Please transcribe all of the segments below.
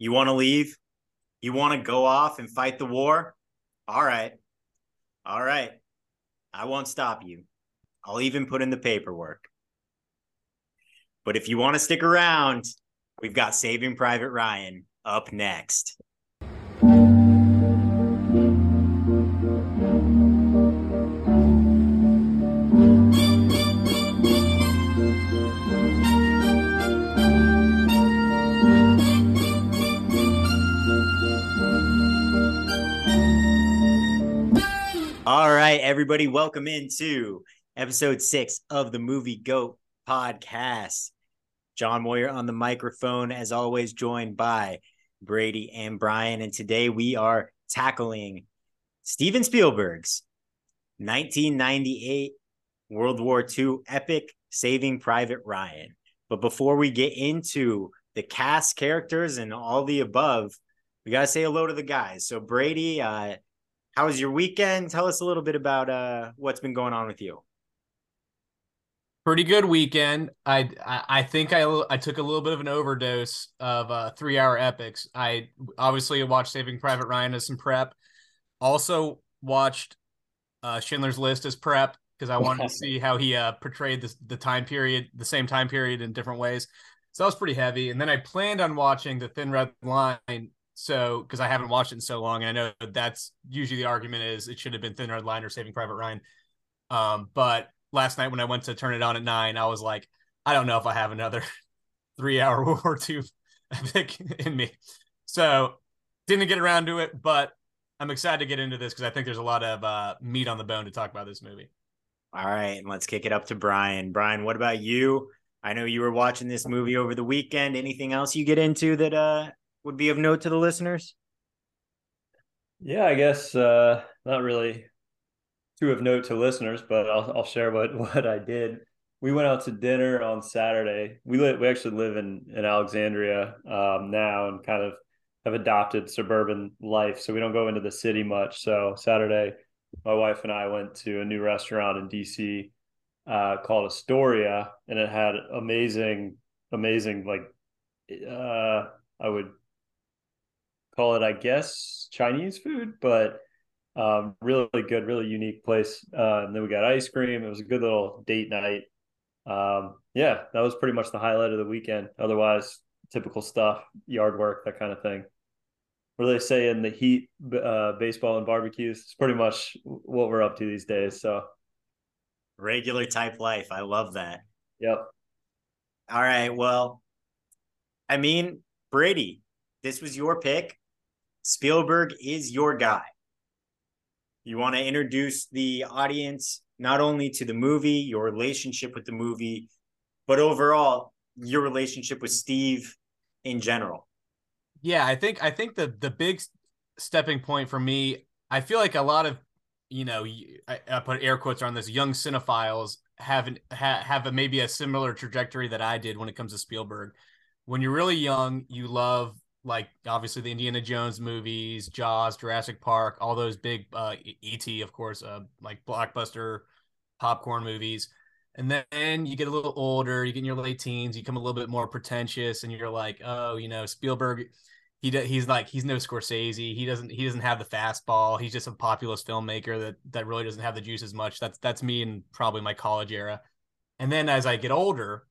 You want to leave? You want to go off and fight the war? All right. All right. I won't stop you. I'll even put in the paperwork. But if you want to stick around, we've got Saving Private Ryan up next. All right, everybody, welcome into episode six of the Movie Goat podcast. John Moyer on the microphone, as always, joined by Brady and Brian. And today we are tackling Steven Spielberg's 1998 World War II epic Saving Private Ryan. But before we get into the cast, characters, and all the above, we got to say hello to the guys. So, Brady, uh, how was your weekend? Tell us a little bit about uh, what's been going on with you. Pretty good weekend. I, I I think I I took a little bit of an overdose of uh, three hour epics. I obviously watched Saving Private Ryan as some prep. Also watched uh, Schindler's List as prep because I wanted to see how he uh, portrayed this, the time period, the same time period in different ways. So that was pretty heavy. And then I planned on watching The Thin Red Line so because I haven't watched it in so long, and I know that's usually the argument is it should have been Thin Red Line or Saving Private Ryan. Um, but last night when I went to turn it on at nine, I was like, I don't know if I have another three hour World War II epic in me. So didn't get around to it, but I'm excited to get into this because I think there's a lot of uh, meat on the bone to talk about this movie. All right, let's kick it up to Brian. Brian, what about you? I know you were watching this movie over the weekend. Anything else you get into that uh, would be of note to the listeners? Yeah, I guess uh, not really too of note to listeners, but I'll, I'll share what what I did. We went out to dinner on Saturday. We live we actually live in in Alexandria um, now and kind of have adopted suburban life, so we don't go into the city much. So Saturday, my wife and I went to a new restaurant in DC uh, called Astoria, and it had amazing, amazing like uh, I would call it, I guess, Chinese food, but um, really good, really unique place. Uh, and then we got ice cream. It was a good little date night. Um, yeah, that was pretty much the highlight of the weekend. Otherwise, typical stuff, yard work, that kind of thing. What do they say in the heat, uh, baseball and barbecues? It's pretty much what we're up to these days. So, regular type life. I love that. Yep. All right. Well, I mean, Brady, this was your pick. Spielberg is your guy. You want to introduce the audience not only to the movie, your relationship with the movie, but overall your relationship with Steve in general. Yeah, I think I think the the big stepping point for me, I feel like a lot of you know, I, I put air quotes on this young cinephiles have an, ha, have a, maybe a similar trajectory that I did when it comes to Spielberg. When you're really young, you love like obviously the Indiana Jones movies, Jaws, Jurassic Park, all those big uh, ET, of course, uh, like blockbuster popcorn movies. And then you get a little older, you get in your late teens, you become a little bit more pretentious, and you're like, oh, you know, Spielberg, he he's like he's no Scorsese. He doesn't he doesn't have the fastball. He's just a populist filmmaker that that really doesn't have the juice as much. That's that's me in probably my college era. And then as I get older,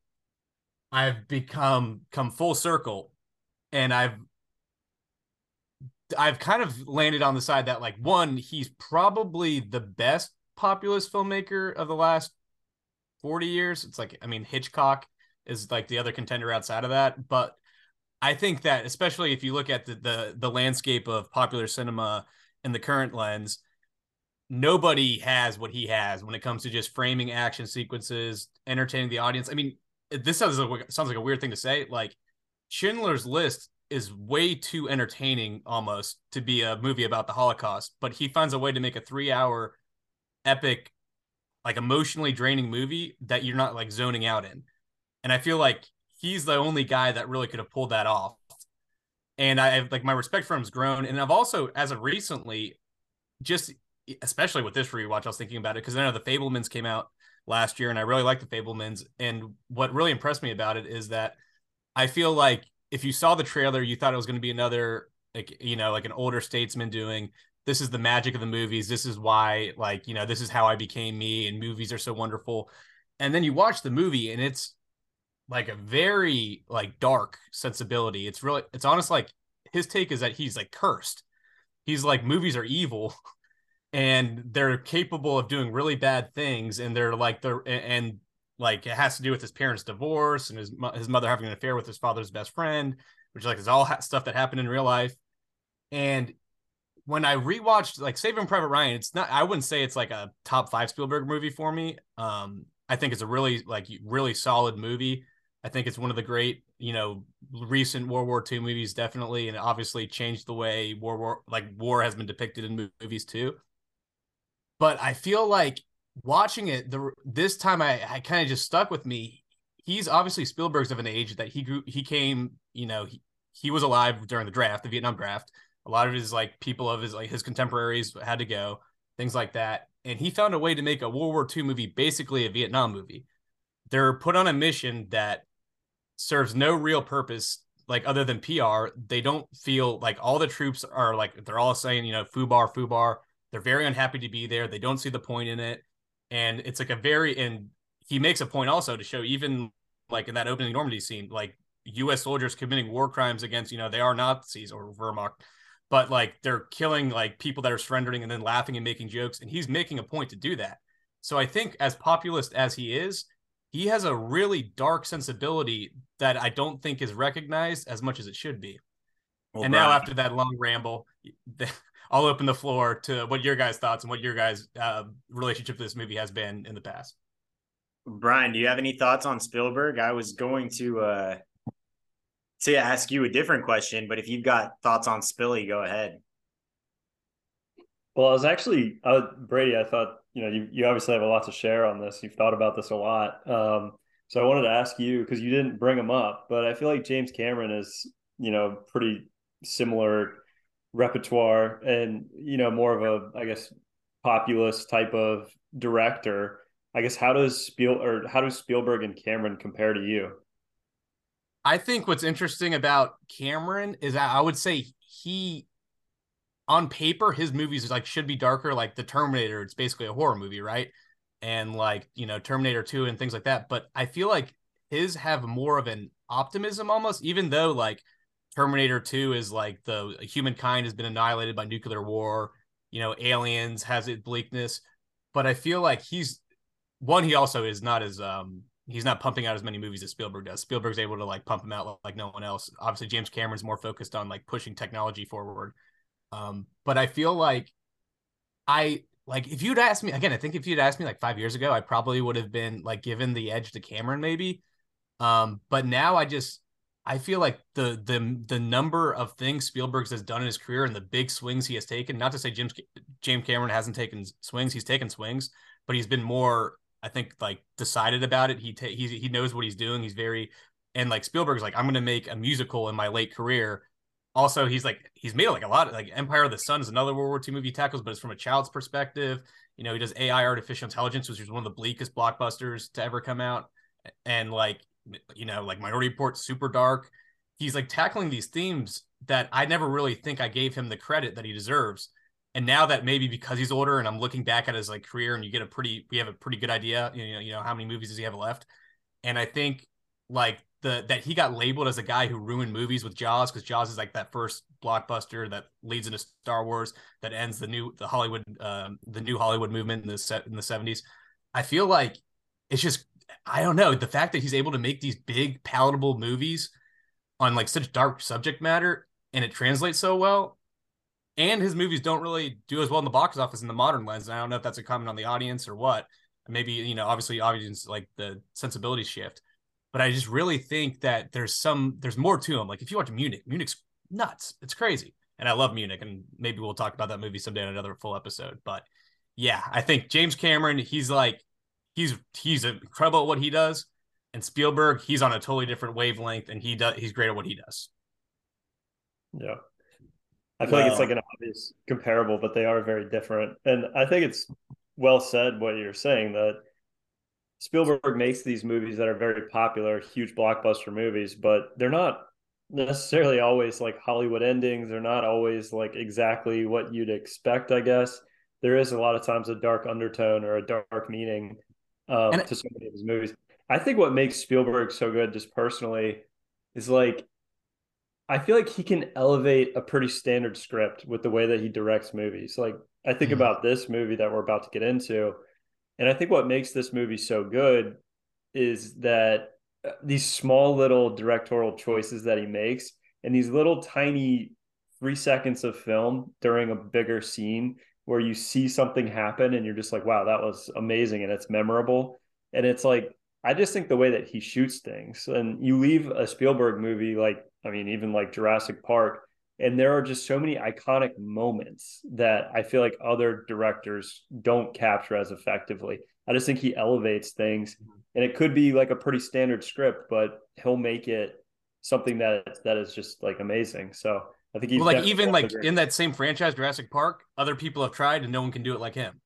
I've become come full circle and I've I've kind of landed on the side that like one, he's probably the best populist filmmaker of the last 40 years. It's like I mean Hitchcock is like the other contender outside of that, but I think that especially if you look at the the, the landscape of popular cinema in the current lens, nobody has what he has when it comes to just framing action sequences, entertaining the audience. I mean, this sounds like, sounds like a weird thing to say, like Schindler's List is way too entertaining almost to be a movie about the Holocaust, but he finds a way to make a three hour epic, like emotionally draining movie that you're not like zoning out in. And I feel like he's the only guy that really could have pulled that off. And I have like my respect for him's grown. And I've also, as of recently, just especially with this rewatch, I was thinking about it because I know the Fabelmans came out last year and I really like the Fabelmans. And what really impressed me about it is that I feel like if you saw the trailer, you thought it was going to be another like you know like an older statesman doing this is the magic of the movies. This is why like you know this is how I became me, and movies are so wonderful. And then you watch the movie, and it's like a very like dark sensibility. It's really it's honest like his take is that he's like cursed. He's like movies are evil and they're capable of doing really bad things and they're like they're and like it has to do with his parents divorce and his his mother having an affair with his father's best friend which like is all ha- stuff that happened in real life. And when i rewatched like saving private ryan it's not i wouldn't say it's like a top 5 spielberg movie for me. Um i think it's a really like really solid movie. I think it's one of the great you know recent world war ii movies definitely and obviously changed the way war war like war has been depicted in movies too. But I feel like watching it the this time I, I kind of just stuck with me. He's obviously Spielberg's of an age that he grew he came, you know, he, he was alive during the draft, the Vietnam draft. A lot of his like people of his like his contemporaries had to go, things like that. And he found a way to make a World War II movie basically a Vietnam movie. They're put on a mission that serves no real purpose like other than PR. They don't feel like all the troops are like they're all saying, you know, Fubar, Fubar they're very unhappy to be there. They don't see the point in it. And it's like a very, and he makes a point also to show even like in that opening Normandy scene, like US soldiers committing war crimes against, you know, they are Nazis or Wehrmacht, but like they're killing like people that are surrendering and then laughing and making jokes. And he's making a point to do that. So I think as populist as he is, he has a really dark sensibility that I don't think is recognized as much as it should be. Well, and Brian, now after that long ramble, I'll open the floor to what your guys' thoughts and what your guys' uh, relationship to this movie has been in the past. Brian, do you have any thoughts on Spielberg? I was going to uh, to ask you a different question, but if you've got thoughts on Spilly, go ahead. Well, I was actually uh, Brady. I thought you know you you obviously have a lot to share on this. You've thought about this a lot. Um, so I wanted to ask you because you didn't bring him up, but I feel like James Cameron is you know pretty similar repertoire and you know more of a i guess populist type of director i guess how does spiel or how does spielberg and cameron compare to you? I think what's interesting about cameron is that i would say he on paper his movies like should be darker like the terminator it's basically a horror movie right? And like you know terminator 2 and things like that but i feel like his have more of an optimism almost even though like Terminator 2 is like the humankind has been annihilated by nuclear war. You know, aliens has its bleakness, but I feel like he's one. He also is not as um he's not pumping out as many movies as Spielberg does. Spielberg's able to like pump them out like no one else. Obviously, James Cameron's more focused on like pushing technology forward. Um, but I feel like I like if you'd asked me again, I think if you'd asked me like five years ago, I probably would have been like given the edge to Cameron maybe. Um, but now I just I feel like the the the number of things Spielberg has done in his career and the big swings he has taken. Not to say James James Cameron hasn't taken swings; he's taken swings, but he's been more, I think, like decided about it. He ta- he he knows what he's doing. He's very and like Spielberg's like, I'm going to make a musical in my late career. Also, he's like he's made like a lot of like Empire of the Sun is another World War II movie tackles, but it's from a child's perspective. You know, he does AI artificial intelligence, which is one of the bleakest blockbusters to ever come out, and like you know, like Minority Report, super dark. He's like tackling these themes that I never really think I gave him the credit that he deserves. And now that maybe because he's older and I'm looking back at his like career and you get a pretty we have a pretty good idea, you know, you know, how many movies does he have left? And I think like the that he got labeled as a guy who ruined movies with Jaws because Jaws is like that first blockbuster that leads into Star Wars that ends the new the Hollywood um, the new Hollywood movement in the set in the 70s. I feel like it's just I don't know the fact that he's able to make these big palatable movies on like such dark subject matter and it translates so well. And his movies don't really do as well in the box office in the modern lens. And I don't know if that's a comment on the audience or what. Maybe you know, obviously, audience like the sensibility shift. But I just really think that there's some there's more to him. Like if you watch Munich, Munich's nuts. It's crazy. And I love Munich, and maybe we'll talk about that movie someday in another full episode. But yeah, I think James Cameron, he's like he's he's incredible at what he does. And Spielberg, he's on a totally different wavelength, and he does he's great at what he does. Yeah, I feel like it's like an obvious comparable, but they are very different. And I think it's well said what you're saying that Spielberg makes these movies that are very popular, huge blockbuster movies, but they're not necessarily always like Hollywood endings. They're not always like exactly what you'd expect, I guess. There is a lot of times a dark undertone or a dark meaning um, to so many of his movies. I think what makes Spielberg so good, just personally, is like I feel like he can elevate a pretty standard script with the way that he directs movies. Like I think mm-hmm. about this movie that we're about to get into, and I think what makes this movie so good is that uh, these small little directorial choices that he makes and these little tiny three seconds of film during a bigger scene where you see something happen and you're just like, wow, that was amazing and it's memorable. And it's like, I just think the way that he shoots things and you leave a Spielberg movie like, I mean, even like Jurassic Park, and there are just so many iconic moments that I feel like other directors don't capture as effectively. I just think he elevates things, mm-hmm. and it could be like a pretty standard script, but he'll make it something that that is just like amazing. So I think he's well, like even like in that same franchise, Jurassic Park, other people have tried and no one can do it like him.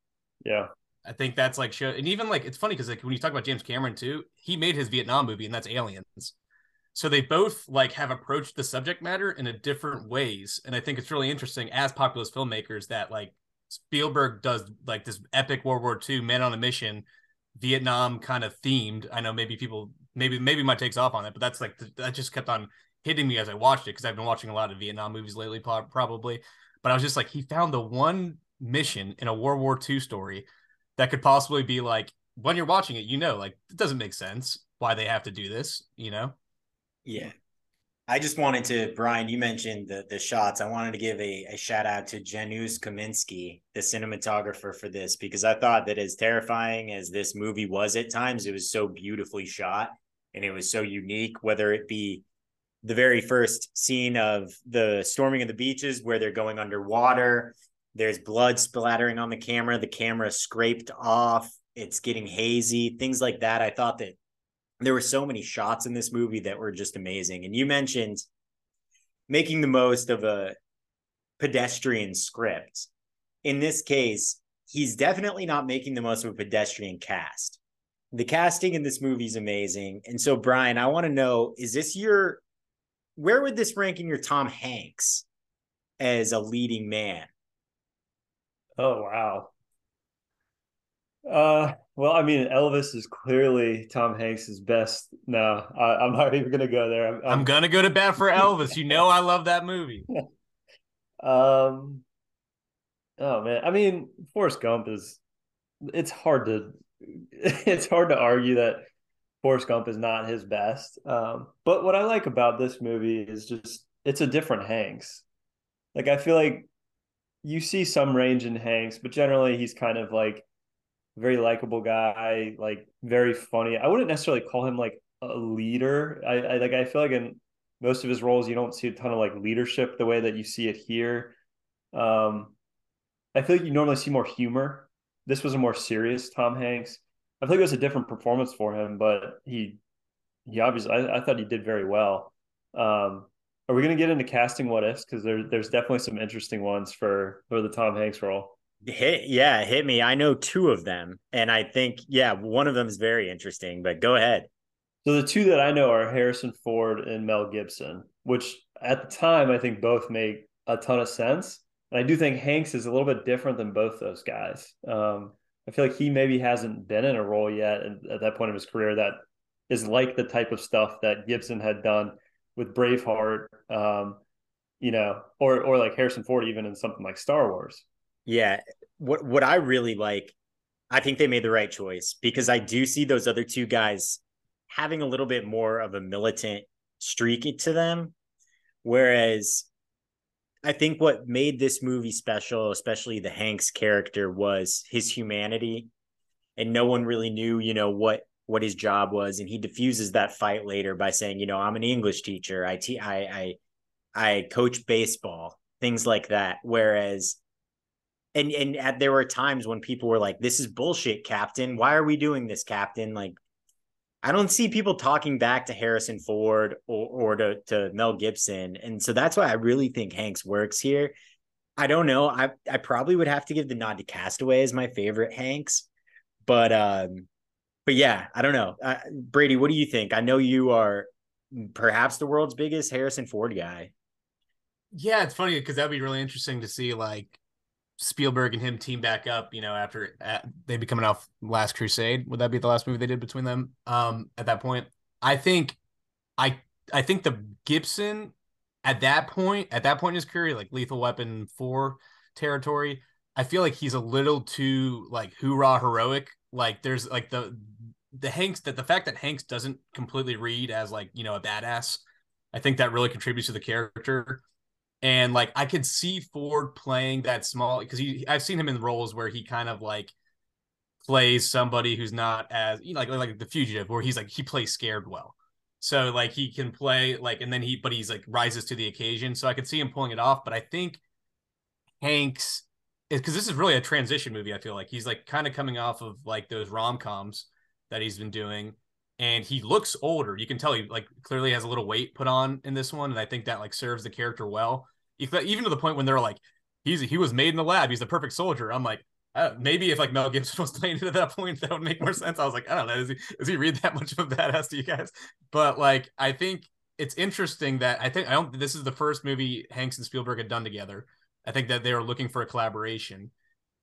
Yeah. I think that's like show, and even like it's funny because like when you talk about James Cameron too, he made his Vietnam movie, and that's Aliens. So they both like have approached the subject matter in a different ways, and I think it's really interesting as populist filmmakers that like Spielberg does like this epic World War II man on a mission, Vietnam kind of themed. I know maybe people maybe maybe my takes off on it, but that's like that just kept on hitting me as I watched it because I've been watching a lot of Vietnam movies lately, probably. But I was just like, he found the one mission in a World War II story that could possibly be like when you're watching it, you know, like it doesn't make sense why they have to do this, you know? Yeah. I just wanted to, Brian, you mentioned the the shots. I wanted to give a, a shout out to Janusz Kaminski, the cinematographer for this, because I thought that as terrifying as this movie was at times, it was so beautifully shot and it was so unique, whether it be the very first scene of the storming of the beaches where they're going underwater. There's blood splattering on the camera, the camera scraped off, it's getting hazy, things like that. I thought that there were so many shots in this movie that were just amazing. And you mentioned making the most of a pedestrian script. In this case, he's definitely not making the most of a pedestrian cast. The casting in this movie is amazing. And so, Brian, I want to know is this your, where would this rank in your Tom Hanks as a leading man? Oh, wow. Uh, well, I mean, Elvis is clearly Tom Hanks's best. No, I, am not even gonna go there. I'm, I'm, I'm, gonna go to bat for Elvis. you know, I love that movie. um, oh man, I mean, Forrest Gump is. It's hard to, it's hard to argue that Forrest Gump is not his best. Um, but what I like about this movie is just it's a different Hanks. Like I feel like you see some range in Hanks, but generally he's kind of like very likable guy, like very funny. I wouldn't necessarily call him like a leader. I, I like I feel like in most of his roles you don't see a ton of like leadership the way that you see it here. Um, I feel like you normally see more humor. This was a more serious Tom Hanks. I think it was a different performance for him, but he he obviously I, I thought he did very well. Um, are we going to get into casting what ifs? Because there, there's definitely some interesting ones for for the Tom Hanks role. Hit, yeah, hit me. I know two of them, and I think yeah, one of them is very interesting. But go ahead. So the two that I know are Harrison Ford and Mel Gibson, which at the time I think both make a ton of sense. And I do think Hanks is a little bit different than both those guys. Um, I feel like he maybe hasn't been in a role yet at that point of his career that is like the type of stuff that Gibson had done with Braveheart, um, you know, or or like Harrison Ford even in something like Star Wars. Yeah. What what I really like, I think they made the right choice because I do see those other two guys having a little bit more of a militant streak to them. Whereas I think what made this movie special, especially the Hanks character, was his humanity. And no one really knew, you know, what what his job was. And he diffuses that fight later by saying, you know, I'm an English teacher. I te- I I I coach baseball, things like that. Whereas and and at, there were times when people were like this is bullshit captain why are we doing this captain like i don't see people talking back to harrison ford or, or to, to mel gibson. And so that's why i really think hanks works here. I don't know. I i probably would have to give the nod to castaway as my favorite hanks but um but yeah i don't know. Uh, brady what do you think? I know you are perhaps the world's biggest Harrison Ford guy. Yeah, it's funny because that'd be really interesting to see like Spielberg and him team back up. You know, after uh, they be coming off Last Crusade. Would that be the last movie they did between them? Um, at that point, I think, I I think the Gibson at that point, at that point in his career, like Lethal Weapon four territory, I feel like he's a little too like hoorah heroic. Like there's like the the Hanks that the fact that Hanks doesn't completely read as like you know a badass. I think that really contributes to the character. And like I could see Ford playing that small because he I've seen him in roles where he kind of like plays somebody who's not as you know like like the fugitive where he's like he plays scared well. So like he can play like and then he but he's like rises to the occasion. So I could see him pulling it off. But I think Hanks is because this is really a transition movie, I feel like. He's like kind of coming off of like those rom coms that he's been doing. And he looks older. You can tell he like clearly has a little weight put on in this one. And I think that like serves the character well. Even to the point when they're like, he's he was made in the lab. He's the perfect soldier. I'm like, uh, maybe if like Mel Gibson was playing it at that point, that would make more sense. I was like, I don't know, does he does he read that much of a badass to you guys? But like, I think it's interesting that I think I don't. This is the first movie Hanks and Spielberg had done together. I think that they were looking for a collaboration,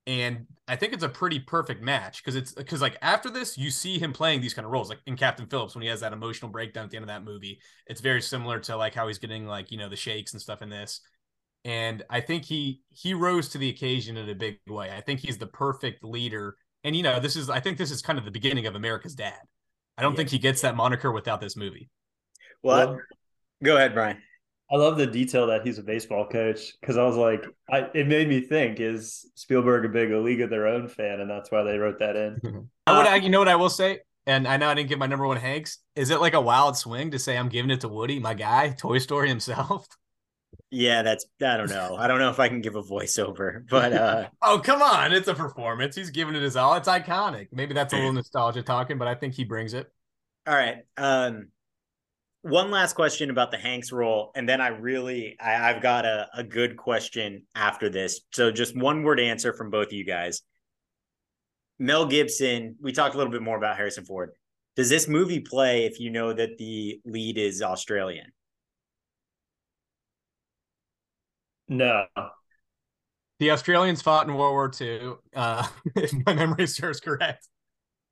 and I think it's a pretty perfect match because it's because like after this, you see him playing these kind of roles, like in Captain Phillips when he has that emotional breakdown at the end of that movie. It's very similar to like how he's getting like you know the shakes and stuff in this and I think he he rose to the occasion in a big way. I think he's the perfect leader. And you know, this is I think this is kind of the beginning of America's Dad. I don't yeah. think he gets that moniker without this movie. Well, well, go ahead, Brian. I love the detail that he's a baseball coach because I was like, I, it made me think: is Spielberg a big A League of Their Own fan, and that's why they wrote that in? I would, uh, you know what I will say, and I know I didn't get my number one Hanks. Is it like a wild swing to say I'm giving it to Woody, my guy, Toy Story himself? Yeah, that's I don't know. I don't know if I can give a voiceover, but uh oh come on, it's a performance. He's giving it his all. It's iconic. Maybe that's a little nostalgia talking, but I think he brings it. All right. Um one last question about the Hanks role, and then I really I, have got a, a good question after this. So just one word answer from both of you guys. Mel Gibson, we talked a little bit more about Harrison Ford. Does this movie play if you know that the lead is Australian? No. The Australians fought in World War II, uh, if my memory serves correct.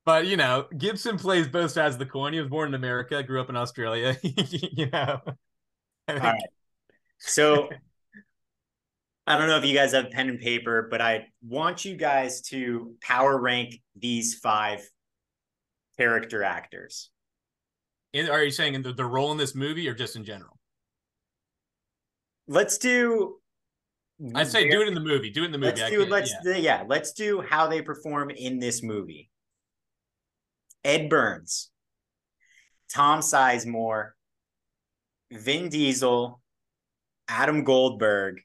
But you know, Gibson plays both sides of the coin. He was born in America, grew up in Australia. you know. All right. So I don't know if you guys have pen and paper, but I want you guys to power rank these five character actors. are you saying in the, the role in this movie or just in general? Let's do I say do it in the movie. Do it in the movie. Let's do let's yeah. yeah, let's do how they perform in this movie. Ed Burns, Tom Sizemore, Vin Diesel, Adam Goldberg,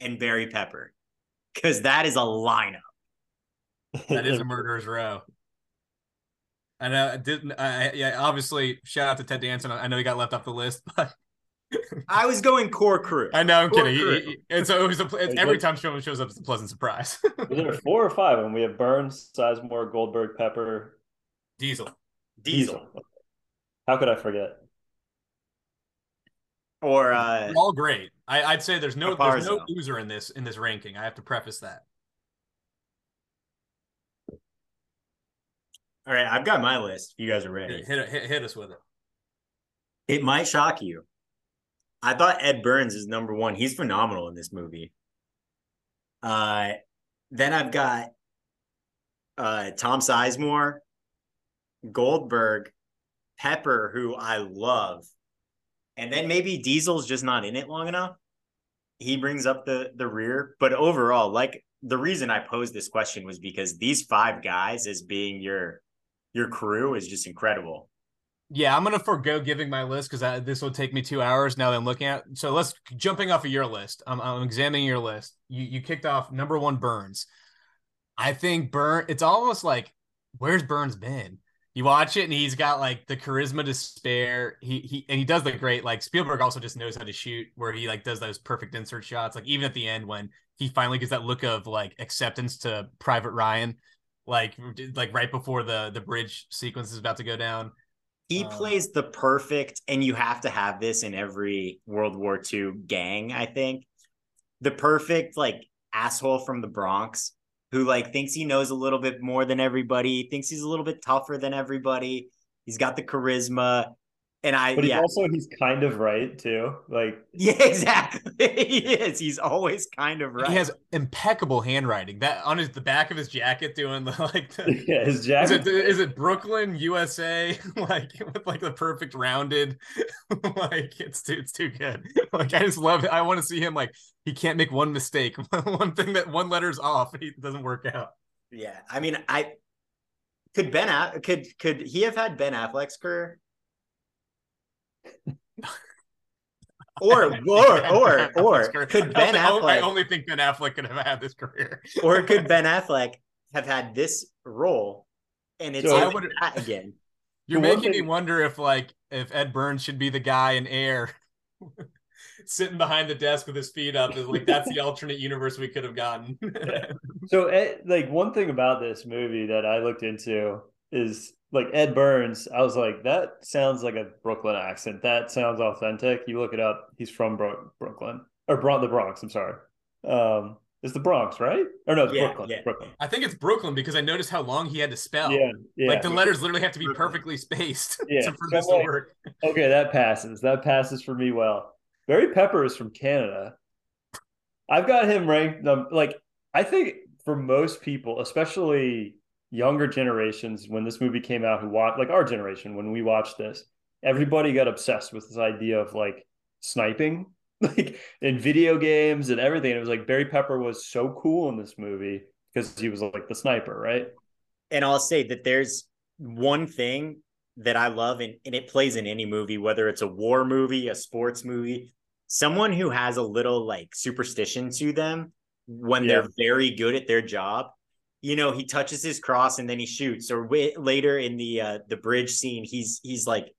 and Barry Pepper. Because that is a lineup. That is a murderer's row. I know. Didn't. Uh, yeah. Obviously, shout out to Ted Danson. I know he got left off the list, but I was going core crew. I know, I'm core kidding. He, he, and so it was a, it's, every time Showman shows up, it's a pleasant surprise. there are four or five, and we have Burns, Sizemore, Goldberg, Pepper, Diesel. Diesel. Diesel. How could I forget? Or uh, all great. I, would say there's no there's no loser in this in this ranking. I have to preface that. All right, I've got my list. If you guys are ready, hit, hit, hit us with it. It might shock you. I thought Ed Burns is number one. He's phenomenal in this movie. Uh, then I've got uh, Tom Sizemore, Goldberg, Pepper, who I love, and then maybe Diesel's just not in it long enough. He brings up the the rear, but overall, like the reason I posed this question was because these five guys as being your your crew is just incredible. Yeah, I'm gonna forego giving my list because this will take me two hours now that I'm looking at. So let's jumping off of your list. I'm, I'm examining your list. You you kicked off number one Burns. I think Burn. It's almost like where's Burns been? You watch it and he's got like the charisma to spare. He he and he does the great like Spielberg also just knows how to shoot where he like does those perfect insert shots. Like even at the end when he finally gets that look of like acceptance to Private Ryan, like like right before the the bridge sequence is about to go down He Um, plays the perfect, and you have to have this in every World War II gang, I think. The perfect, like, asshole from the Bronx who, like, thinks he knows a little bit more than everybody, thinks he's a little bit tougher than everybody. He's got the charisma. And I, But he's yeah, also he's kind of right too. Like yeah, exactly. he is. He's always kind of right. He has impeccable handwriting. That on his the back of his jacket, doing the like. The, yeah, his is jacket. it is it Brooklyn, USA? Like with like the perfect rounded, like it's too it's too good. Like I just love it. I want to see him like he can't make one mistake. one thing that one letter's off, he doesn't work out. Yeah, I mean, I could Ben Aff- could could he have had Ben Affleck's career? or or or or could Ben I, only- I only think Ben Affleck could have had this career. or could Ben Affleck have had this role and it's So I only would- that again? You're The one making me wonder if like if Ed Burns should be the guy in Air, sitting behind the desk with his feet up. Is like that's the alternate universe we could have gotten. So, like one thing about this movie that I looked into is like Ed Burns. I was like, that sounds like a Brooklyn accent. That sounds authentic. You look it up. He's from Bro- Brooklyn or Bron- the Bronx. I'm sorry. Um, it's the Bronx, right? Or no, it's Yeah, Brooklyn. yeah. Brooklyn. I think it's Brooklyn because I noticed how long he had to spell. Yeah, yeah. Like the letters literally have to be perfectly spaced Yeah, to, for this to work. Okay, that passes. That passes for me well. Barry Pepper is from Canada. I've got him ranked like I think for most people, especially younger generations, when this movie came out, who watched like our generation when we watched this, everybody got obsessed with this idea of like sniping, like in video games and everything. It was like Barry Pepper was so cool in this movie because he was like the sniper, right? And I'll say that there's one thing that I love, and, and it plays in any movie, whether it's a war movie, a sports movie, someone who has a little like superstition to them when Yeah. they're very good at their job. You know, he touches his cross and then he shoots. Or w- later in the uh, the bridge scene, he's he's like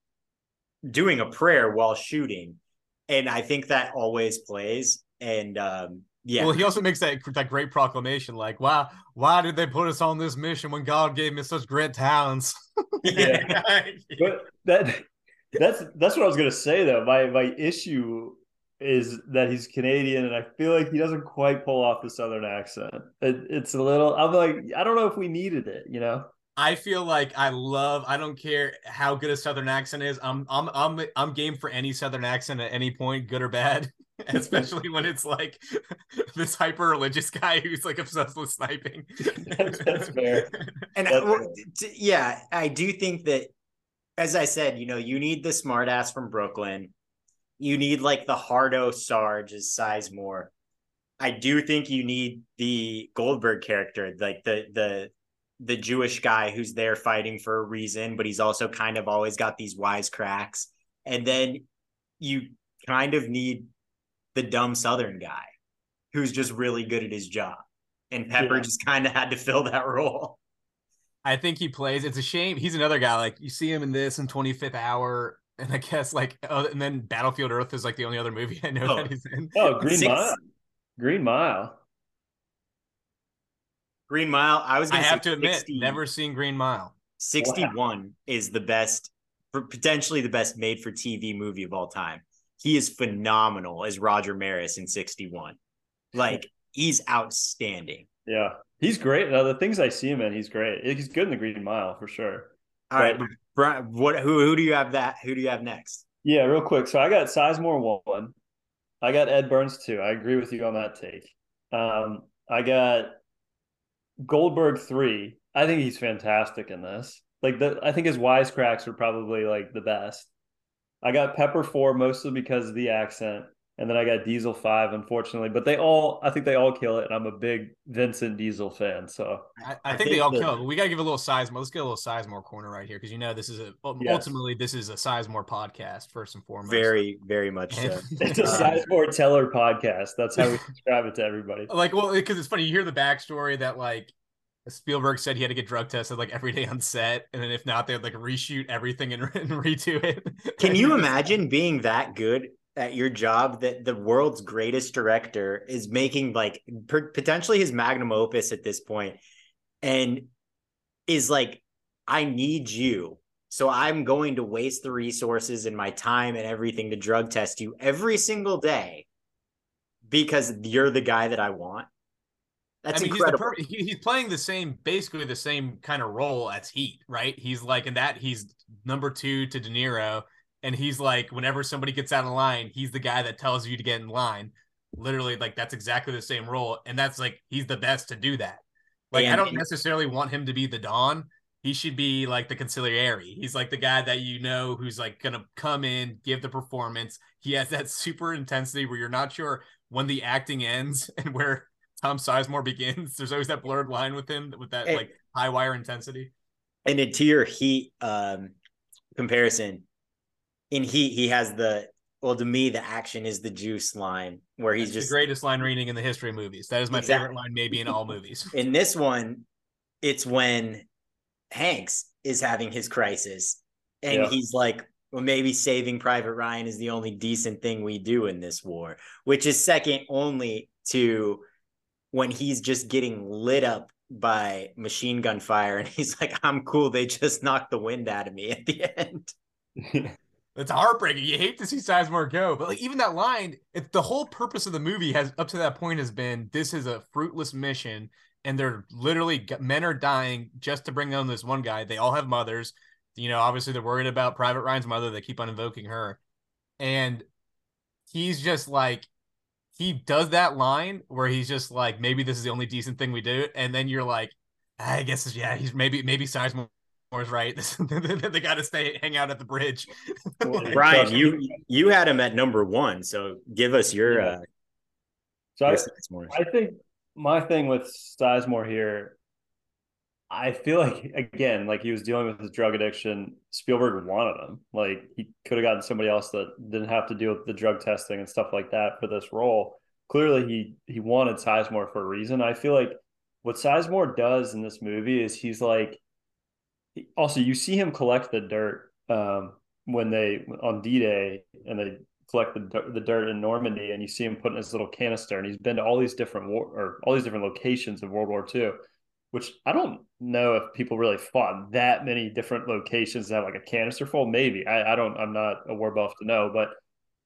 doing a prayer while shooting, and I think that always plays. And um, yeah, Well, he also makes that that great proclamation, like, "Wow, why did they put us on this mission when God gave me such great talents?" Yeah. But that that's that's what I was gonna say though. My my issue is that he's Canadian, and I feel like he doesn't quite pull off the Southern accent. It, it's a little. I'm like, I don't know if we needed it. You know? I feel like I love. I don't care how good a Southern accent is. I'm I'm I'm I'm game for any Southern accent at any point, good or bad. Especially when it's like this hyper religious guy who's like obsessed with sniping. That's- that's fair. And That's uh, right. t- yeah, I do think that, as I said, you know, you need the smartass from Brooklyn. You need like the hardo Sarge as Sizemore. I do think you need the Goldberg character, like the the the Jewish guy who's there fighting for a reason, but he's also kind of always got these wise cracks. And then you kind of need the dumb Southern guy who's just really good at his job. And Pepper Yeah. just kind of had to fill that role. I think he plays. It's a shame. He's another guy. Like you see him in this and 25th Hour, and I guess like, uh, and then Battlefield Earth is like the only other movie I know Oh. that he's in. Oh, Green Six- Mile. Green Mile. Green Mile. I was I going have say to admit, 60 never seen Green Mile. 61 is the best, potentially the best made for TV movie of all time. He is phenomenal as Roger Maris in 61. Like, he's outstanding. Yeah, he's great. Now the things I see him in, he's great. He's good in the Green Mile for sure. All right, Brian, what who who do you have that? Who do you have next? Yeah, real quick. So I got Sizemore one. I got Ed Burns two. I agree with you on that take. Um, I got Goldberg three. I think he's fantastic in this. Like the, I think his wisecracks are probably like the best. I got Pepper four mostly because of the accent, and then I got Diesel five, unfortunately. But they all, I think they all kill it, and I'm a big Vincent Diesel fan. So I, I, I think, think they all the- kill it. We gotta give a little Sizemore. Let's get a little Sizemore corner right here because you know this is a Yes. ultimately this is a Sizemore podcast first and foremost. Very, very much so. it's a Sizemore Teller podcast. That's how we describe it to everybody. like well because it's funny you hear the backstory that like Spielberg said he had to get drug tested like every day on set, and then if not, they'd like reshoot everything and, and redo it. Can you imagine being that good at your job that the world's greatest director is making like per- potentially his magnum opus at this point and is like, I need you So I'm going to waste the resources and my time and everything to drug test you every single day because you're the guy that I want. That's I mean, incredible. He's, per- he's playing the same, basically the same kind of role as Heat, right? He's like, in that, he's number two to De Niro. And he's like, whenever somebody gets out of line, he's the guy that tells you to get in line. Literally, like, that's exactly the same role. And that's like, he's the best to do that. Like, And- I don't necessarily want him to be the Don. He should be like the consigliere. He's like the guy that you know who's like to come in, give the performance. He has that super intensity where you're not sure when the acting ends and where Tom Sizemore begins. There's always that blurred line with him with that Hey. like high wire intensity. and in to your heat um comparison in heat he has the well to me the action is the juice line where he's It's just the greatest line reading in the history of movies. That is my Exactly. favorite line, maybe in all movies. in this one it's when hanks is having his crisis and Yeah. he's like well maybe saving private ryan is the only decent thing we do in this war which is second only to when he's just getting lit up by machine gun fire and he's like i'm cool they just knocked the wind out of me at the end It's heartbreaking. You hate to see Sizemore go, but like even that line, it's the whole purpose of the movie has up to that point has been this is a fruitless mission, and they're literally men are dying just to bring on this one guy. They all have mothers, you know. Obviously, they're worried about Private Ryan's mother. They keep on invoking her, and he's just like he does that line where he's just like maybe this is the only decent thing we do, and then you're like, I guess yeah, he's maybe maybe Sizemore. Is right. they got to stay hang out at the bridge. Brian, you you had him at number one, so give us your Yeah. uh So your I, sense. I think my thing with Sizemore here, I feel like again, like he was dealing with his drug addiction. Spielberg wanted him. Like he could have gotten somebody else that didn't have to deal with the drug testing and stuff like that for this role. Clearly, he he wanted Sizemore for a reason. I feel like what Sizemore does in this movie is he's like. Also, you see him collect the dirt um, when they on D Day and they collect the, the dirt in Normandy, and you see him put in his little canister, and he's been to all these different war or all these different locations of World War II, which I don't know if people really fought that many different locations that have like a canister full. Maybe I, I don't. I'm not a war buff to know, but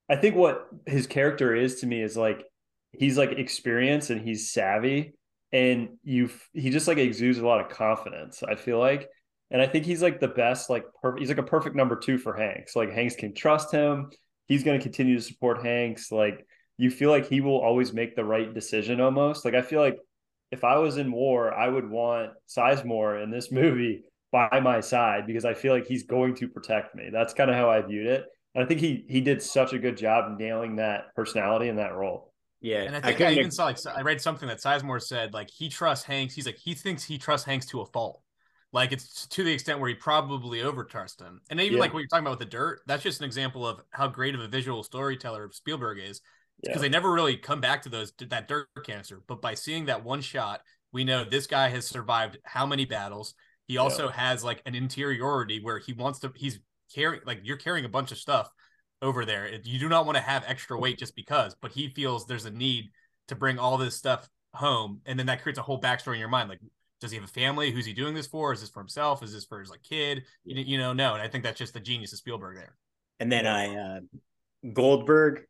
I think what his character is to me is like he's like experienced and he's savvy, and you he just like exudes a lot of confidence. I feel like. And I think he's like the best, like perfect. He's like a perfect number two for Hanks. Like Hanks can trust him. He's going to continue to support Hanks. Like you feel like he will always make the right decision almost. Like I feel like if I was in war, I would want Sizemore in this movie by my side because I feel like he's going to protect me. That's kind of how I viewed it. And I think he he did such a good job nailing that personality in that role. Yeah, And I think I, couldn't even saw like I read something that Sizemore said like he trusts Hanks. He's like he thinks he trusts Hanks to a fault. Like it's to the extent where he probably overtrusts him. And even Yeah. like what you're talking about with the dirt, that's just an example of how great of a visual storyteller Spielberg is. Because Yeah. they never really come back to those that dirt cancer. But by seeing that one shot, we know this guy has survived how many battles. He also has like an interiority where he wants to he's carrying like you're carrying a bunch of stuff over there. You do not want to have extra weight just because, but he feels there's a need to bring all this stuff home. And then that creates a whole backstory in your mind. Like, does he have a family? Who's he doing this for? Is this for himself? Is this for his like kid? You, you know, no. And I think that's just the genius of Spielberg there. and then I uh Goldberg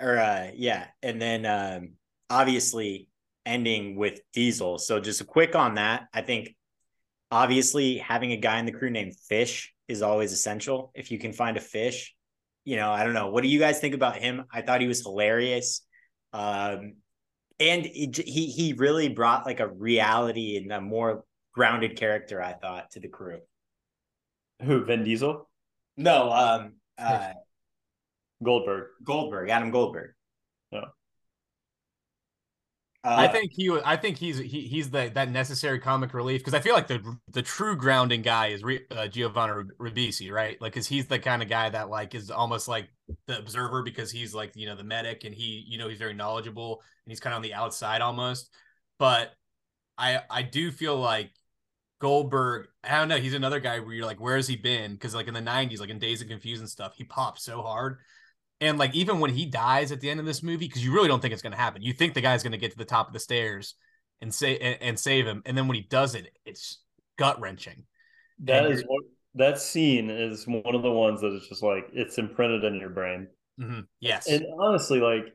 or uh yeah, and then um obviously ending with Diesel. So just a quick on that. I think obviously having a guy in the crew named Fish is always essential. If you can find a fish, you know, I don't know. What do you guys think about him? I thought he was hilarious. Um and he he he really brought like a reality and a more grounded character, I thought, to the crew. Who? Vin Diesel, No, um uh Goldberg. Goldberg, Adam Goldberg. Yeah. Uh, I think he. I think he's he, he's the that necessary comic relief because I feel like the the true grounding guy is Re, uh, Giovanni Ribisi, right? Like, because he's the kind of guy that like is almost like the observer because he's like you know the medic and he you know he's very knowledgeable and he's kind of on the outside almost. But I I do feel like Goldberg. I don't know. He's another guy where you're like, where has he been? Because like in the '90s, like in Dazed and Confused and stuff, he popped so hard. And like even when he dies at the end of this movie, because you really don't think it's going to happen, you think the guy's going to get to the top of the stairs and say and, and save him, and then when he does it, it's gut wrenching. That And is one, that scene is one of the ones that is just like it's imprinted in your brain. Mm-hmm. Yes, and honestly, like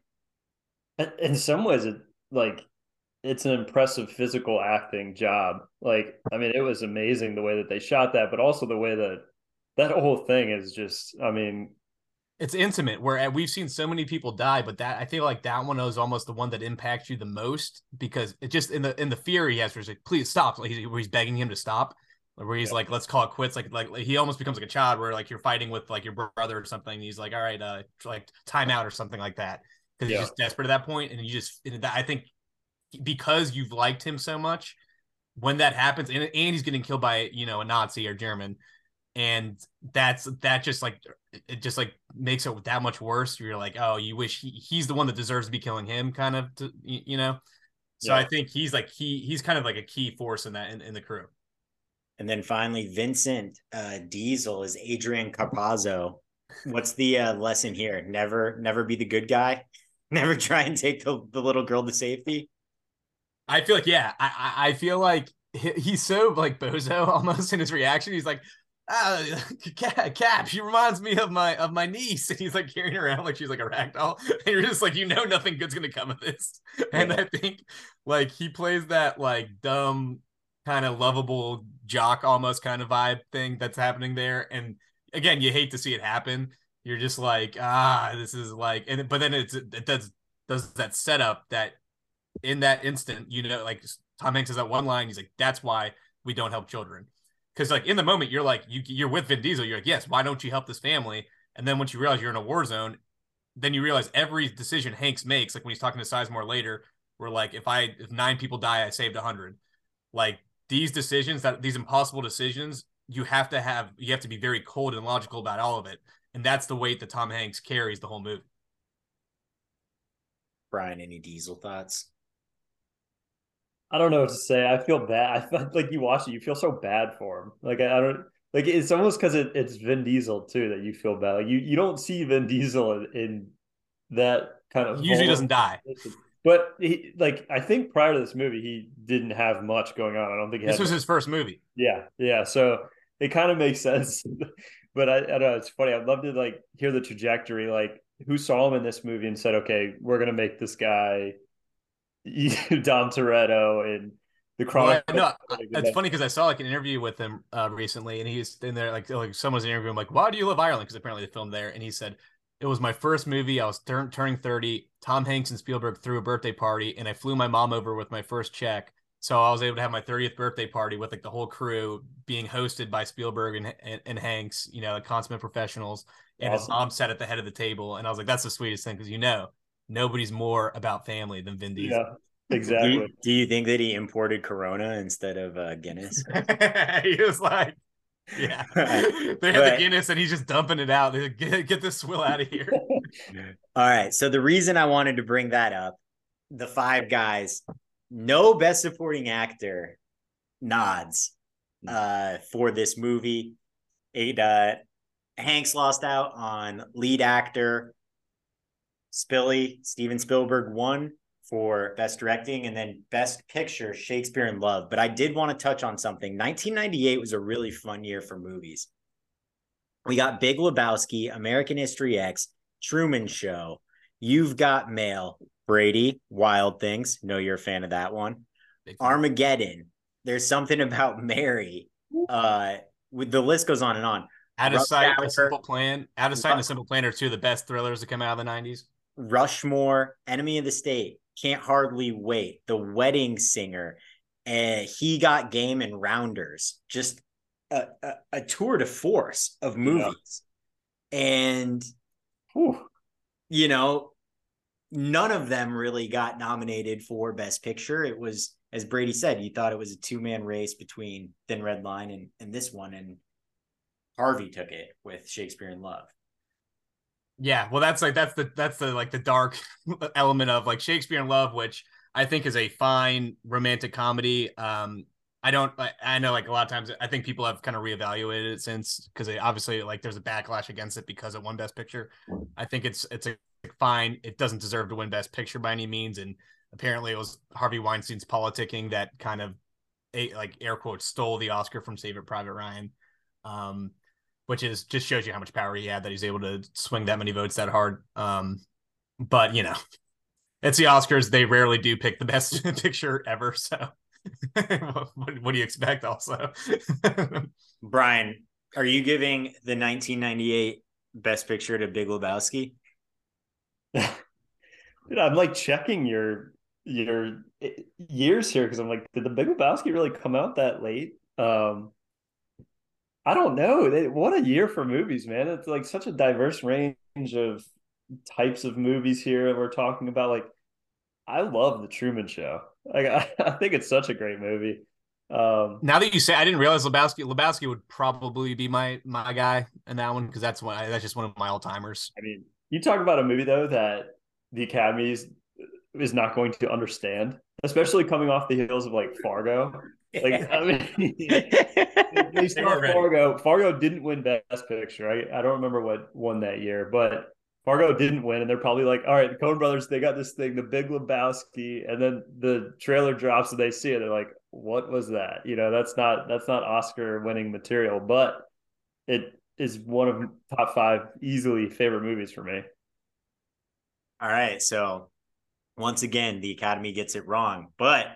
in some ways, it like it's an impressive physical acting job. Like, I mean, it was amazing the way that they shot that, but also the way that that whole thing is just. I mean, it's intimate. Where uh, we've seen so many people die, but that I feel like that one is almost the one that impacts you the most because it just in the in the fear he has, where he's like, "Please stop!" Like where he's begging him to stop where he's yeah. like, let's call it quits. Like, like he almost becomes like a child where like you're fighting with like your brother or something. he's like, all right, uh, like timeout or something like that. Cause yeah. he's just desperate at that point. And you just, and I think because you've liked him so much when that happens and, and he's getting killed by, you know, a Nazi or German. And that's, that just like, it just like makes it that much worse. You're like, oh, you wish he, he's the one that deserves to be killing him kind of, to, you know? So yeah. I think he's like, he, he's kind of like a key force in that, in, in the crew. And then finally, Vincent uh, Diesel is Adrian Caparzo. What's the uh, lesson here? Never, never be the good guy. Never try and take the, the little girl to safety. I feel like, yeah, I, I feel like he's so like bozo almost in his reaction. He's like, uh, Cap, she reminds me of my of my niece, and he's like carrying her around like she's like a rag doll. And you're just like, you know, nothing good's gonna come of this. And I think like he plays that like dumb kind of lovable jock almost kind of vibe thing that's happening there. And again, you hate to see it happen. You're just like, ah, this is like, and but then it's it does does that setup that in that instant, you know, like Tom Hanks has that one line. He's like, that's why we don't help children. Because like in the moment, you're like, you you're with Vin Diesel. You're like, yes, why don't you help this family? And then once you realize you're in a war zone, then you realize every decision Hanks makes, like when he's talking to Sizemore later, we're like, if I if nine people die, I saved a hundred. Like these decisions that these impossible decisions you have to have you have to be very cold and logical about all of it and that's the weight that tom hanks carries the whole movie brian any diesel thoughts i don't know what to say i feel bad i feel like you watch it you feel so bad for him like i, I don't like it's almost because it, it's vin diesel too that you feel bad like you you don't see vin diesel in, in that kind of he usually doesn't die but he like I think prior to this movie he didn't have much going on. I don't think this was his first movie. Yeah, yeah. So it kind of makes sense. but I, I don't know. It's funny. I'd love to like hear the trajectory. Like who saw him in this movie and said, "Okay, we're gonna make this guy Dom Toretto and the Chronic." Yeah, no, it's funny because I saw like an interview with him uh, recently, and he's in there like like someone's interviewing him like, "Why do you love Ireland?" Because apparently they filmed there, and he said it was my first movie. I was turn, turning 30. Tom Hanks and Spielberg threw a birthday party, and I flew my mom over with my first check. So I was able to have my 30th birthday party with like the whole crew being hosted by Spielberg and, and, and Hanks, you know, the consummate professionals. And awesome. his mom sat at the head of the table. And I was like, that's the sweetest thing because, you know, nobody's more about family than Vin Diesel. Yeah, exactly. Do you, do you think that he imported Corona instead of uh, Guinness? he was like, yeah, they had the Guinness and he's just dumping it out. Get, get this swill out of here. All right. So the reason I wanted to bring that up, the five guys, no best supporting actor nods uh, for this movie. It uh, Hanks lost out on lead actor. Spilly Steven Spielberg won for best directing and then best picture shakespeare in love. But i did want to touch on something. 1998 was a really fun year for movies. We got big lebowski american history x truman show you've got mail brady wild things. Know you're a fan of that one. Armageddon. There's something about mary uh with the list goes on and on. Out of sight a simple plan. Out of sight and a simple plan are two of the best thrillers that come out of the 90s rushmore enemy of the state can't hardly wait. The wedding singer, and he got game and rounders. Just a, a, a tour de force of movies, yeah. and whew, you know, none of them really got nominated for Best Picture. It was, as Brady said, you thought it was a two man race between Thin Red Line and and this one, and Harvey took it with Shakespeare in Love. Yeah, well, that's like that's the that's the like the dark element of like Shakespeare in Love, which I think is a fine romantic comedy. Um, I don't. I, I know like a lot of times I think people have kind of reevaluated it since because obviously like there's a backlash against it because it won Best Picture. I think it's it's a fine. It doesn't deserve to win Best Picture by any means, and apparently it was Harvey Weinstein's politicking that kind of like air quotes stole the Oscar from Saving Private Ryan. Um, which is just shows you how much power he had that he's able to swing that many votes that hard. Um, but you know, it's the Oscars. They rarely do pick the best picture ever. So what, what, do you expect also? Brian, are you giving the 1998 best picture to Big Lebowski? Dude, I'm like checking your your years here because I'm like, did the Big Lebowski really come out that late? Um, I don't know. They, what a year for movies, man! It's like such a diverse range of types of movies here that we're talking about. Like, I love the Truman Show. Like, I, I think it's such a great movie. Um, now that you say, I didn't realize Lebowski. Lebowski would probably be my my guy in that one because that's one. That's just one of my all timers. I mean, you talk about a movie though that the Academy is, is not going to understand, especially coming off the heels of like Fargo. Like, I mean, they start Fargo. Fargo didn't win Best Picture. I, I don't remember what won that year, but Fargo didn't win, and they're probably like, all right, the Coen brothers, they got this thing, the Big Lebowski, and then the trailer drops and they see it. They're like, what was that? You know, that's not that's not Oscar winning material, but it is one of top five easily favorite movies for me. All right. So once again, the Academy gets it wrong, but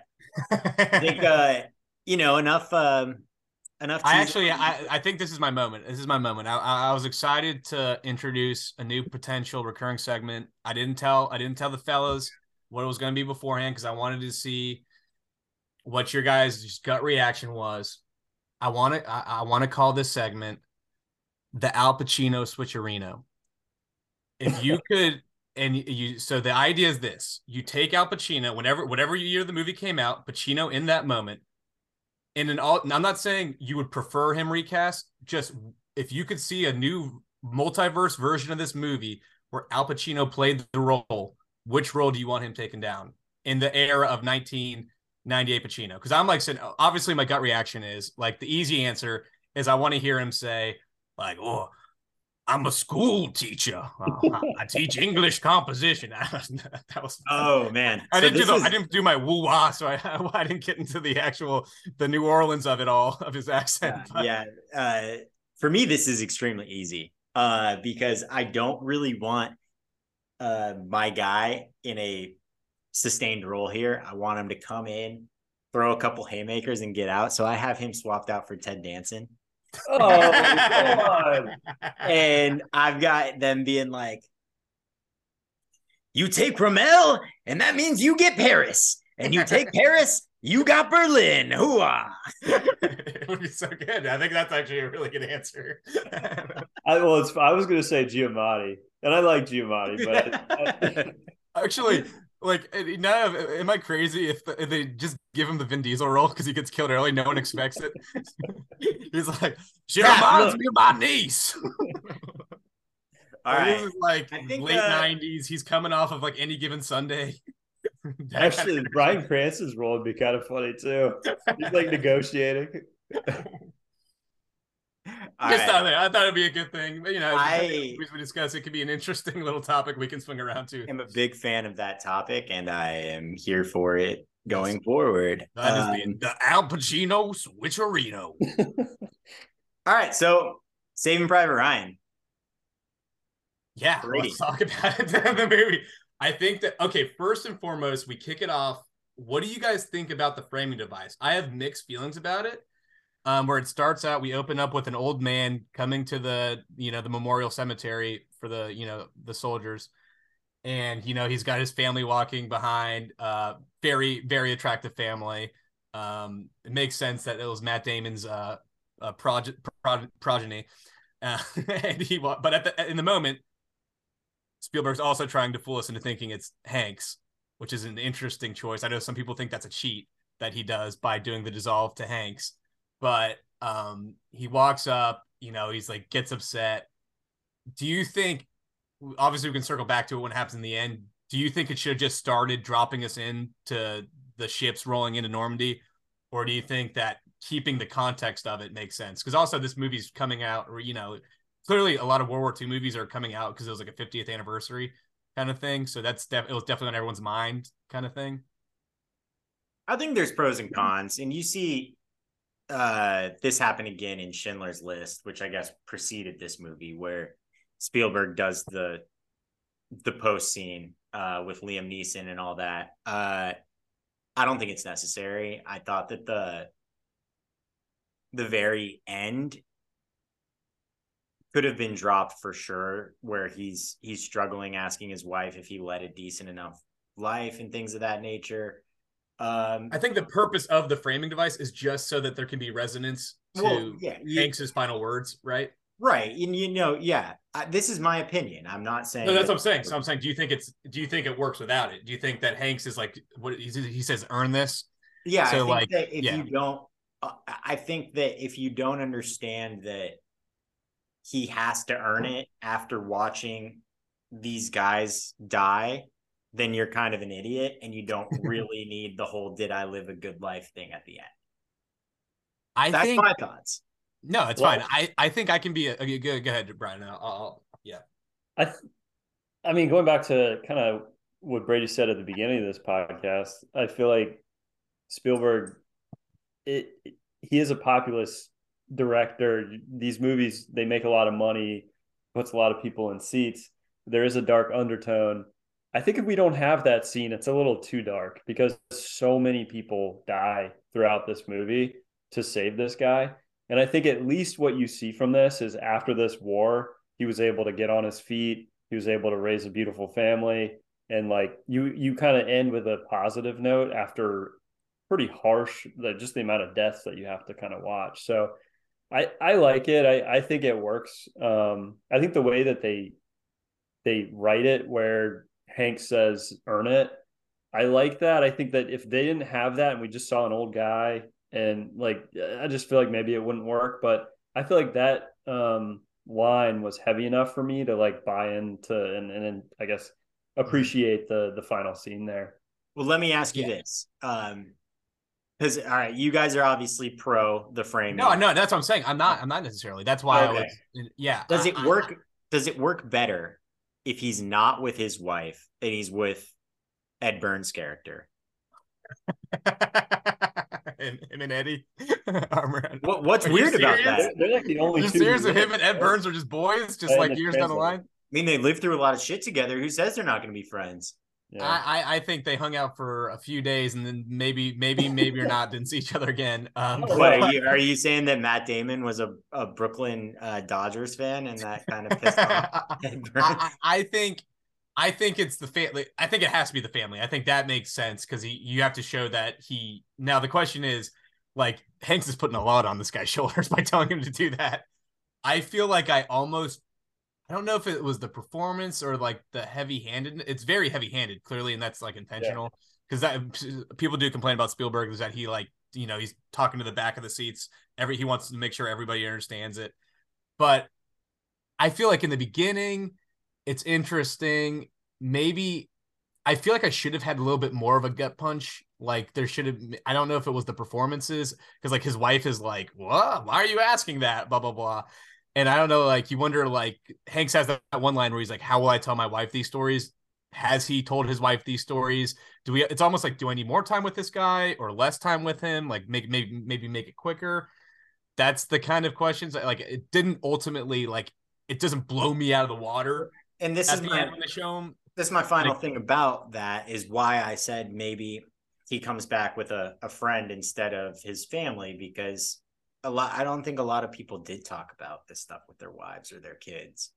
I think uh you know enough um enough i actually I, I think this is my moment. This is my moment. I, I was excited to introduce a new potential recurring segment. I didn't tell i didn't tell the fellows what it was going to be beforehand because i wanted to see what your guys gut reaction was. I want to i, I want to call this segment the al pacino switcherino. If you could and you so the idea is this. You take al pacino whenever whatever year the movie came out pacino in that moment in an all I'm not saying you would prefer him recast, just if you could see a new multiverse version of this movie where Al Pacino played the role, which role do you want him taken down in the era of 1998 Pacino? Because I'm like saying, obviously, my gut reaction is like the easy answer is I want to hear him say, like, oh, I'm a school teacher. Uh, I teach English composition. that was oh man. I so didn't do the, is... I didn't do my woo wah, so I, I didn't get into the actual the New Orleans of it all of his accent. Uh, yeah, uh, for me this is extremely easy uh, because I don't really want uh, my guy in a sustained role here. I want him to come in, throw a couple haymakers, and get out. So I have him swapped out for Ted Danson. Oh, God. and I've got them being like, you take Rommel, and that means you get Paris. And you take Paris, you got Berlin. Hooah. it would be so good. I think that's actually a really good answer. I, well, it's, I was going to say Giamatti, and I like Giamatti, but I, actually, like eh, eh, now eh, am i crazy if, the, if, they just give him the vin diesel role because he gets killed early? No one expects it. He's like she reminds me of my niece. All right. this is like think, late uh, 90s he's coming off of like any given sunday. Actually bryan cranston's role would be kind of funny too. He's like negotiating just right. there. I thought it'd be a good thing. But, you know, I, as we discuss, it could be an interesting little topic we can swing around to. I'm a big fan of that topic, and I am here for it going yes. forward. That um, is the, the Al Pacino switcherino. All right, so Saving Private Ryan. Yeah, Brady. let's talk about it. the movie. I think that okay. First and foremost, we kick it off. What do you guys think about the framing device? I have mixed feelings about it um, where it starts out. We open up with an old man coming to the you know the memorial cemetery for the you know the soldiers, and you know he's got his family walking behind. Uh, very very attractive family. Um, it makes sense that it was Matt Damon's uh, uh project pro- progeny, uh, and he but at the in the moment, Spielberg's also trying to fool us into thinking it's Hanks, which is an interesting choice. I know some people think that's a cheat that he does by doing the dissolve to Hanks but um he walks up you know he's like gets upset. Do you think obviously we can circle back to it when it happens in the end. Do you think it should have just started dropping us into the ships rolling into normandy? Or do you think that keeping the context of it makes sense? Because also this movie's coming out or you know clearly a lot of world war ii movies are coming out because it was like a 50th anniversary kind of thing. So that's def- it was definitely on everyone's mind kind of thing. I think there's pros and cons and you see uh, this happened again in Schindler's List, which I guess preceded this movie, where Spielberg does the the post scene uh, with Liam Neeson and all that. Uh, I don't think it's necessary. I thought that the the very end could have been dropped for sure, where he's he's struggling asking his wife if he led a decent enough life and things of that nature. Um, I think the purpose of the framing device is just so that there can be resonance to Well, yeah, you- Hanks's final words, right? right, and you know, yeah, I, this is my opinion. I'm not saying No, that's that- what I'm saying. So I'm saying, do you think it's do you think it works without it? Do you think that Hanks is like what he says earn this? Yeah, I So, think like, that if yeah. you don't, uh, I think that if you don't understand that he has to earn it after watching these guys die, then you're kind of an idiot, and you don't really need the whole "Did I live a good life?" thing at the end. I That's think my thoughts. no, it's Well- fine. I I think I can be a, a go, go ahead, Brian. I'll, I'll yeah. I, th- I mean, going back to kind of what Brady said at the beginning of this podcast, I feel like Spielberg, it, it- he is a populist director. These movies they make a lot of money, puts a lot of people in seats. There is a dark undertone. I think if we don't have that scene, it's a little too dark because so many people die throughout this movie to save this guy. And I think at least what you see from this is after this war, he was able to get on his feet. He was able to raise a beautiful family. And like you, you kind of end with a positive note after pretty harsh, like just the amount of deaths that you have to kind of watch. So I, I like it. I, I think it works. Um, I think the way that they, they write it where Hank says, earn it. I like that. I think that if they didn't have that and we just saw an old guy and like I just feel like maybe it wouldn't work, but I feel like that um line was heavy enough for me to like buy into and and, and I guess appreciate the the final scene there. Well, let me ask you Yeah. this. Um, because all right, you guys are obviously pro the framing. No, no, that's what I'm saying. I'm not. I'm not necessarily. That's why I Okay. was. Yeah. Does I- it I- work? Does it work better if he's not with his wife and he's with Ed Burns' character? him, him and Eddie. Armor. What What's Are weird about that? They're, they're like the only Just two. serious who that him and Ed? Burns are just boys, just And like years down the line. I mean, they lived through a lot of shit together. Who says they're not going to be friends? Yeah. I, I I think they hung out for a few days and then maybe maybe maybe or not didn't see each other again. Um, What, are you are you saying that Matt Damon was a, a Brooklyn uh, Dodgers fan and that kind of pissed off I, I I think I think it's the family. I think it has to be the family. I think that makes sense because he you have to show that he. Now the question is, like Hanks is putting a lot on this guy's shoulders by telling him to do that. I feel like I almost. I don't know if it was the performance or like the heavy handed. It's very heavy handed, clearly, and that's like intentional because that people do complain about Spielberg is that he like you know he's talking to the back of the seats. Every he wants to make sure everybody understands it, but I feel like in the beginning it's interesting. Maybe I feel like I should have had a little bit more of a gut punch. Like there should have. I don't know if it was the performances because like his wife is like, "What? Why are you asking that?" Blah blah blah. And I don't know. Like you wonder. Like Hanks has that one line where he's like, "How will I tell my wife these stories?" Has he told his wife these stories? Do we? It's almost like, do I need more time with this guy or less time with him? Like make maybe maybe make it quicker. That's the kind of questions that, like it didn't ultimately like it doesn't blow me out of the water And this is my show this is my final Like- thing about that is why I said maybe he comes back with a, a friend instead of his family because a lot I don't think a lot of people did talk about this stuff with their wives or their kids.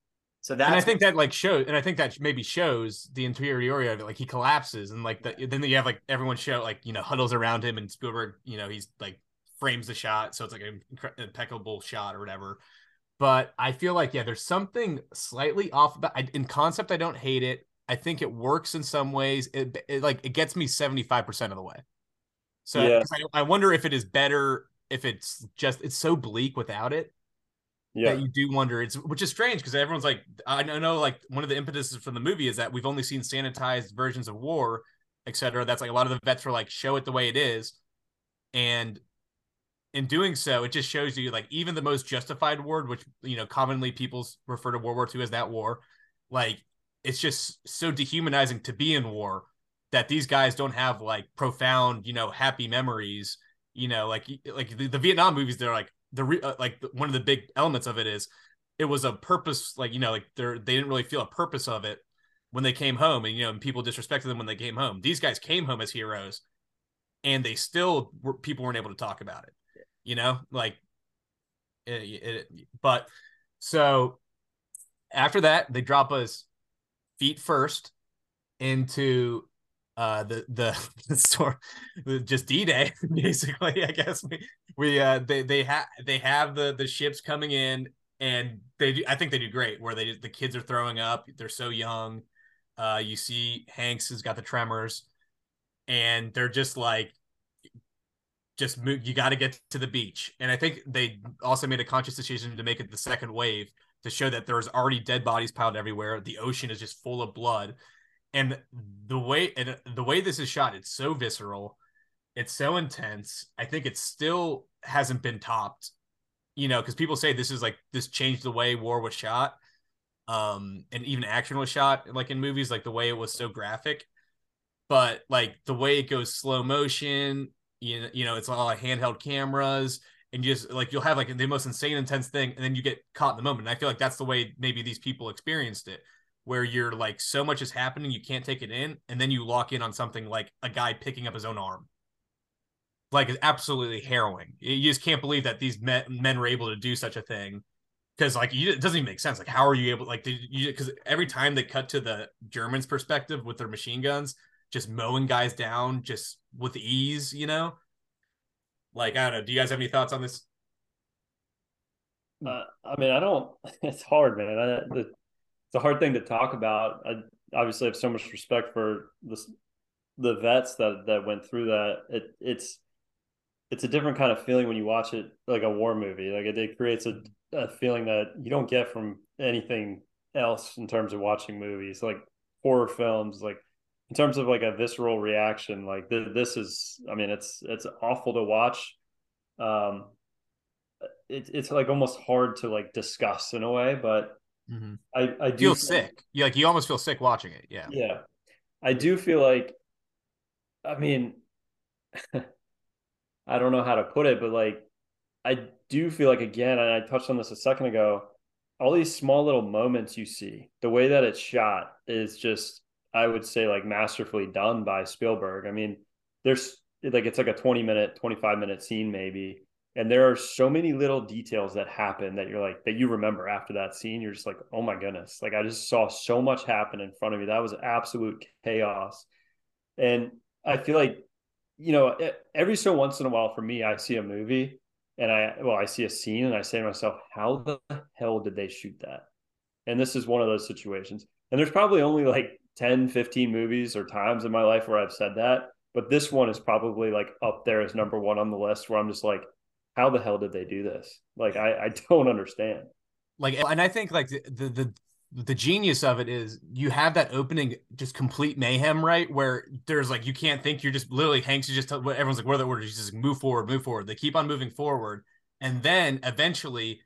So that and I think that like shows, and I think that maybe shows the interiority of it. Like he collapses, and like the, then you have like everyone show like you know huddles around him, and Spielberg, you know, he's like frames the shot, so it's like an incre- impeccable shot or whatever. But I feel like yeah, there's something slightly off. But I, in concept, I don't hate it. I think it works in some ways. It, it like it gets me 75 percent of the way. So Yeah. 'cause I, I wonder if it is better if it's just it's so bleak without it yeah. that you do wonder. It's which is strange because everyone's like i know like one of the impetuses from the movie is that we've only seen sanitized versions of war etc that's like a lot of the vets are like show it the way it is. And in doing so it just shows you like even the most justified war which you know commonly people refer to world war ii as that war like it's just so dehumanizing to be in war that these guys don't have like profound you know happy memories You know, like like the, the Vietnam movies, they're like the re, uh, like the, one of the big elements of it is it was a purpose, like you know, like they're they didn't really feel a purpose of it when they came home, and you know, and people disrespected them when they came home. These guys came home as heroes, and they still were people weren't able to talk about it. You know, like it, it, but so after that, they drop us feet first into uh the the, the store just d-day basically i guess. We we uh they they have they have the the ships coming in and they do i think they do great where they the kids are throwing up they're so young. Uh you see hanks has got the tremors and they're just like just move you got to get to the beach. And i think they also made a conscious decision to make it the second wave to show that there's already dead bodies piled everywhere. The ocean is just full of blood, and the way and the way this is shot, it's so visceral, it's so intense. I think it still hasn't been topped, you know, because people say this is like this changed the way war was shot, um, and even action was shot, like in movies, like the way it was so graphic. But like the way it goes slow motion, you know, you know, it's all like handheld cameras and just like you'll have like the most insane intense thing and then you get caught in the moment and i feel like that's the way maybe these people experienced it where you're like so much is happening you can't take it in and then you lock in on something like a guy picking up his own arm like it's absolutely harrowing you just can't believe that these men, men were able to do such a thing because like you, it doesn't even make sense like how are you able like did you because every time they cut to the germans perspective with their machine guns just mowing guys down just with ease you know like, I don't know. Do you guys have any thoughts on this? Uh, I mean, I don't. It's hard, man. I, the, it's a hard thing to talk about. I obviously have so much respect for the the vets that that went through that. It it's it's a different kind of feeling when you watch it like a war movie. Like it, it creates a, a feeling that you don't get from anything else in terms of watching movies, like horror films, like in terms of like a visceral reaction, like th- this is, I mean, it's it's awful to watch. Um, it, it's like almost hard to like discuss in a way, but mm-hmm. I I do feel sick. You like you almost feel sick watching it. Yeah, yeah. I do feel like, I mean, I don't know how to put it, but like, I do feel like again, and I touched on this a second ago. All these small little moments you see, the way that it's shot is just I would say like masterfully done by Spielberg. I mean, there's like it's like a 20 minute, 25 minute scene maybe. And there are so many little details that happen that you're like that you remember after that scene. You're just like, oh my goodness. Like I just saw so much happen in front of me. That was absolute chaos. And I feel like, you know, every so once in a while for me, I see a movie and I well, I see a scene and I say to myself, how the hell did they shoot that? And this is one of those situations. And there's probably only like 10, 15 movies or times in my life where I've said that. But this one is probably like up there as number one on the list where I'm just like, how the hell did they do this? Like, I, I don't understand. Like, and I think like the, the, the, the genius of it is you have that opening just complete mayhem, right? Where there's like you can't think you're just literally Hanks is just everyone's like, where the orders? He's just move forward, move forward. They keep on moving forward. And then eventually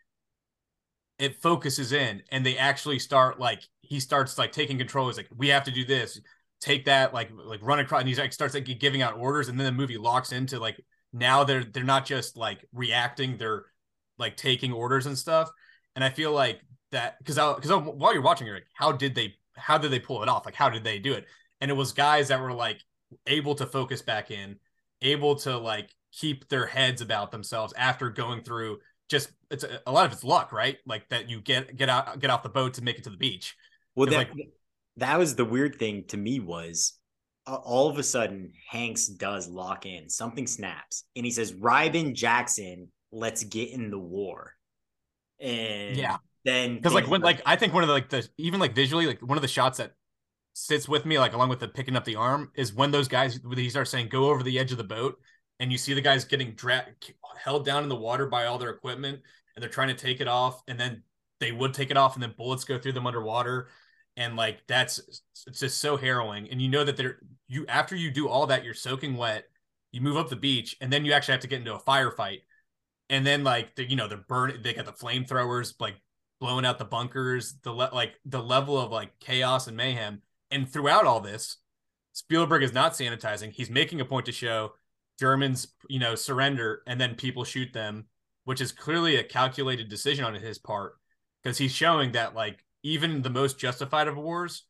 it focuses in and they actually start like he starts like taking control. He's like, we have to do this, take that, like like run across, and he's like starts like giving out orders, and then the movie locks into like now they're they're not just like reacting, they're like taking orders and stuff. And I feel like that because because while you're watching, you're like, how did they how did they pull it off? Like how did they do it? And it was guys that were like able to focus back in, able to like keep their heads about themselves after going through just it's a, a, lot of it's luck, right? Like that you get get out get off the boat to make it to the beach. Well, that, like, that was the weird thing to me was uh, all of a sudden Hanks does lock in. Something snaps, and he says, "Reiben Jackson, let's get in the war." And yeah, then because like when like I think one of the like the even like visually like one of the shots that sits with me like along with the picking up the arm is when those guys he starts saying go over the edge of the boat and you see the guys getting dragged held down in the water by all their equipment and they're trying to take it off and then they would take it off and then bullets go through them underwater and like that's it's just so harrowing and you know that they're you after you do all that you're soaking wet you move up the beach and then you actually have to get into a firefight. And then like the, you know they're burning they got the flamethrowers like blowing out the bunkers the le- like the level of like chaos and mayhem. And throughout all this spielberg is not sanitizing. He's making a point to show Germans, you know, surrender and then people shoot them, which is clearly a calculated decision on his part because he's showing that like even the most justified of wars,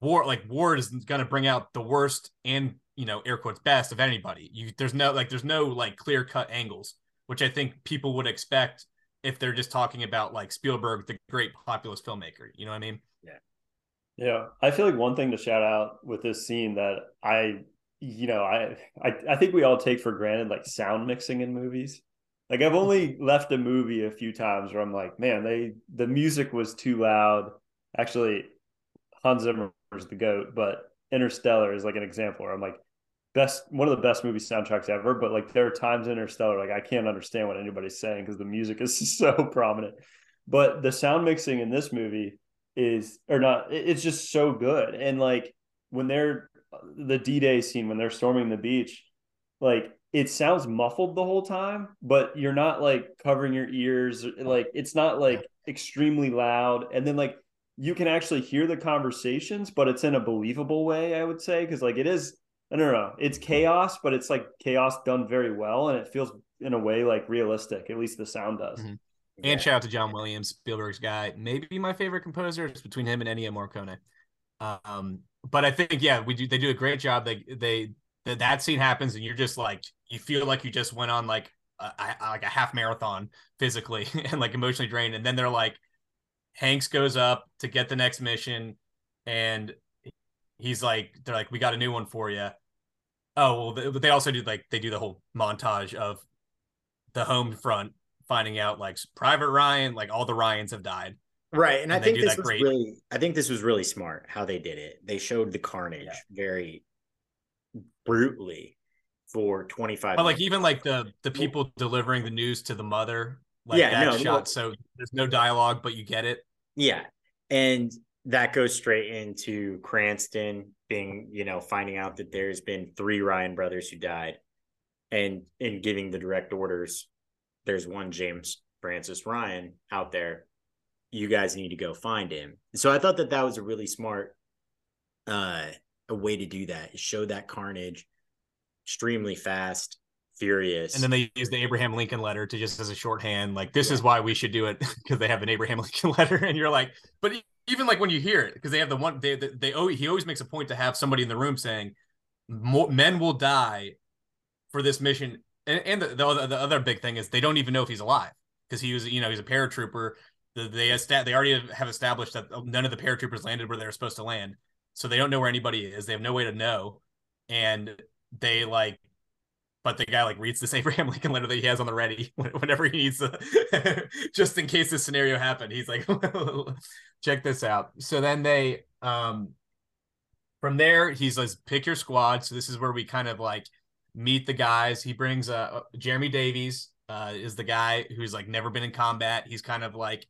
war like Ward is going to bring out the worst and you know air quotes best of anybody. You there's no like there's no like clear cut angles, which I think people would expect if they're just talking about like Spielberg, the great populist filmmaker. You know what I mean? Yeah. Yeah. I feel like one thing to shout out with this scene that I you know, I, I I think we all take for granted like sound mixing in movies. Like I've only mm-hmm. left a movie a few times where I'm like, man, they the music was too loud. Actually, Hans Zimmer is the goat, but Interstellar is like an example where I'm like, best one of the best movie soundtracks ever. But like there are times in Interstellar, like I can't understand what anybody's saying because the music is so prominent. But the sound mixing in this movie is or not, it's just so good. And like when they're the D-Day scene when they're storming the beach, like it sounds muffled the whole time, but you're not like covering your ears. Like it's not like extremely loud. And then like you can actually hear the conversations, but it's in a believable way, I would say. Cause like it is, I don't know, it's chaos, but it's like chaos done very well. And it feels in a way like realistic, at least the sound does. Mm-hmm. And shout out to John Williams, Spielberg's guy. Maybe my favorite composer. It's between him and Ennio Morricone. Um, but I think yeah, we do. They do a great job. They they that that scene happens, and you're just like you feel like you just went on like a, a, like a half marathon physically and like emotionally drained. And then they're like, Hanks goes up to get the next mission, and he's like, they're like, we got a new one for you. Oh well, but they also do like they do the whole montage of the home front finding out like Private Ryan, like all the Ryans have died. Right. And, and I think this was great. really I think this was really smart how they did it. They showed the carnage yeah. very brutally for 25 But like even like the the people delivering the news to the mother, like yeah, that no, shot no. so there's no dialogue but you get it. Yeah. And that goes straight into Cranston being, you know, finding out that there's been three Ryan brothers who died and in giving the direct orders there's one James Francis Ryan out there you guys need to go find him. So I thought that that was a really smart uh a way to do that. Show that carnage extremely fast, furious. And then they use the Abraham Lincoln letter to just as a shorthand like this yeah. is why we should do it because they have an Abraham Lincoln letter and you're like but even like when you hear it because they have the one they they, they oh he always makes a point to have somebody in the room saying men will die for this mission and, and the, the, other, the other big thing is they don't even know if he's alive because he was you know he's a paratrooper they they already have established that uh, none of the paratroopers landed where they were supposed to land, so they don't know where anybody is. They have no way to know, and they like, but the guy like reads this Abraham Lincoln letter that he has on the ready whenever he needs to, just in case this scenario happened. He's like, check this out. So then they, um, from there, he's like, pick your squad. So this is where we kind of like meet the guys. He brings uh Jeremy Davies, uh, is the guy who's like never been in combat. He's kind of like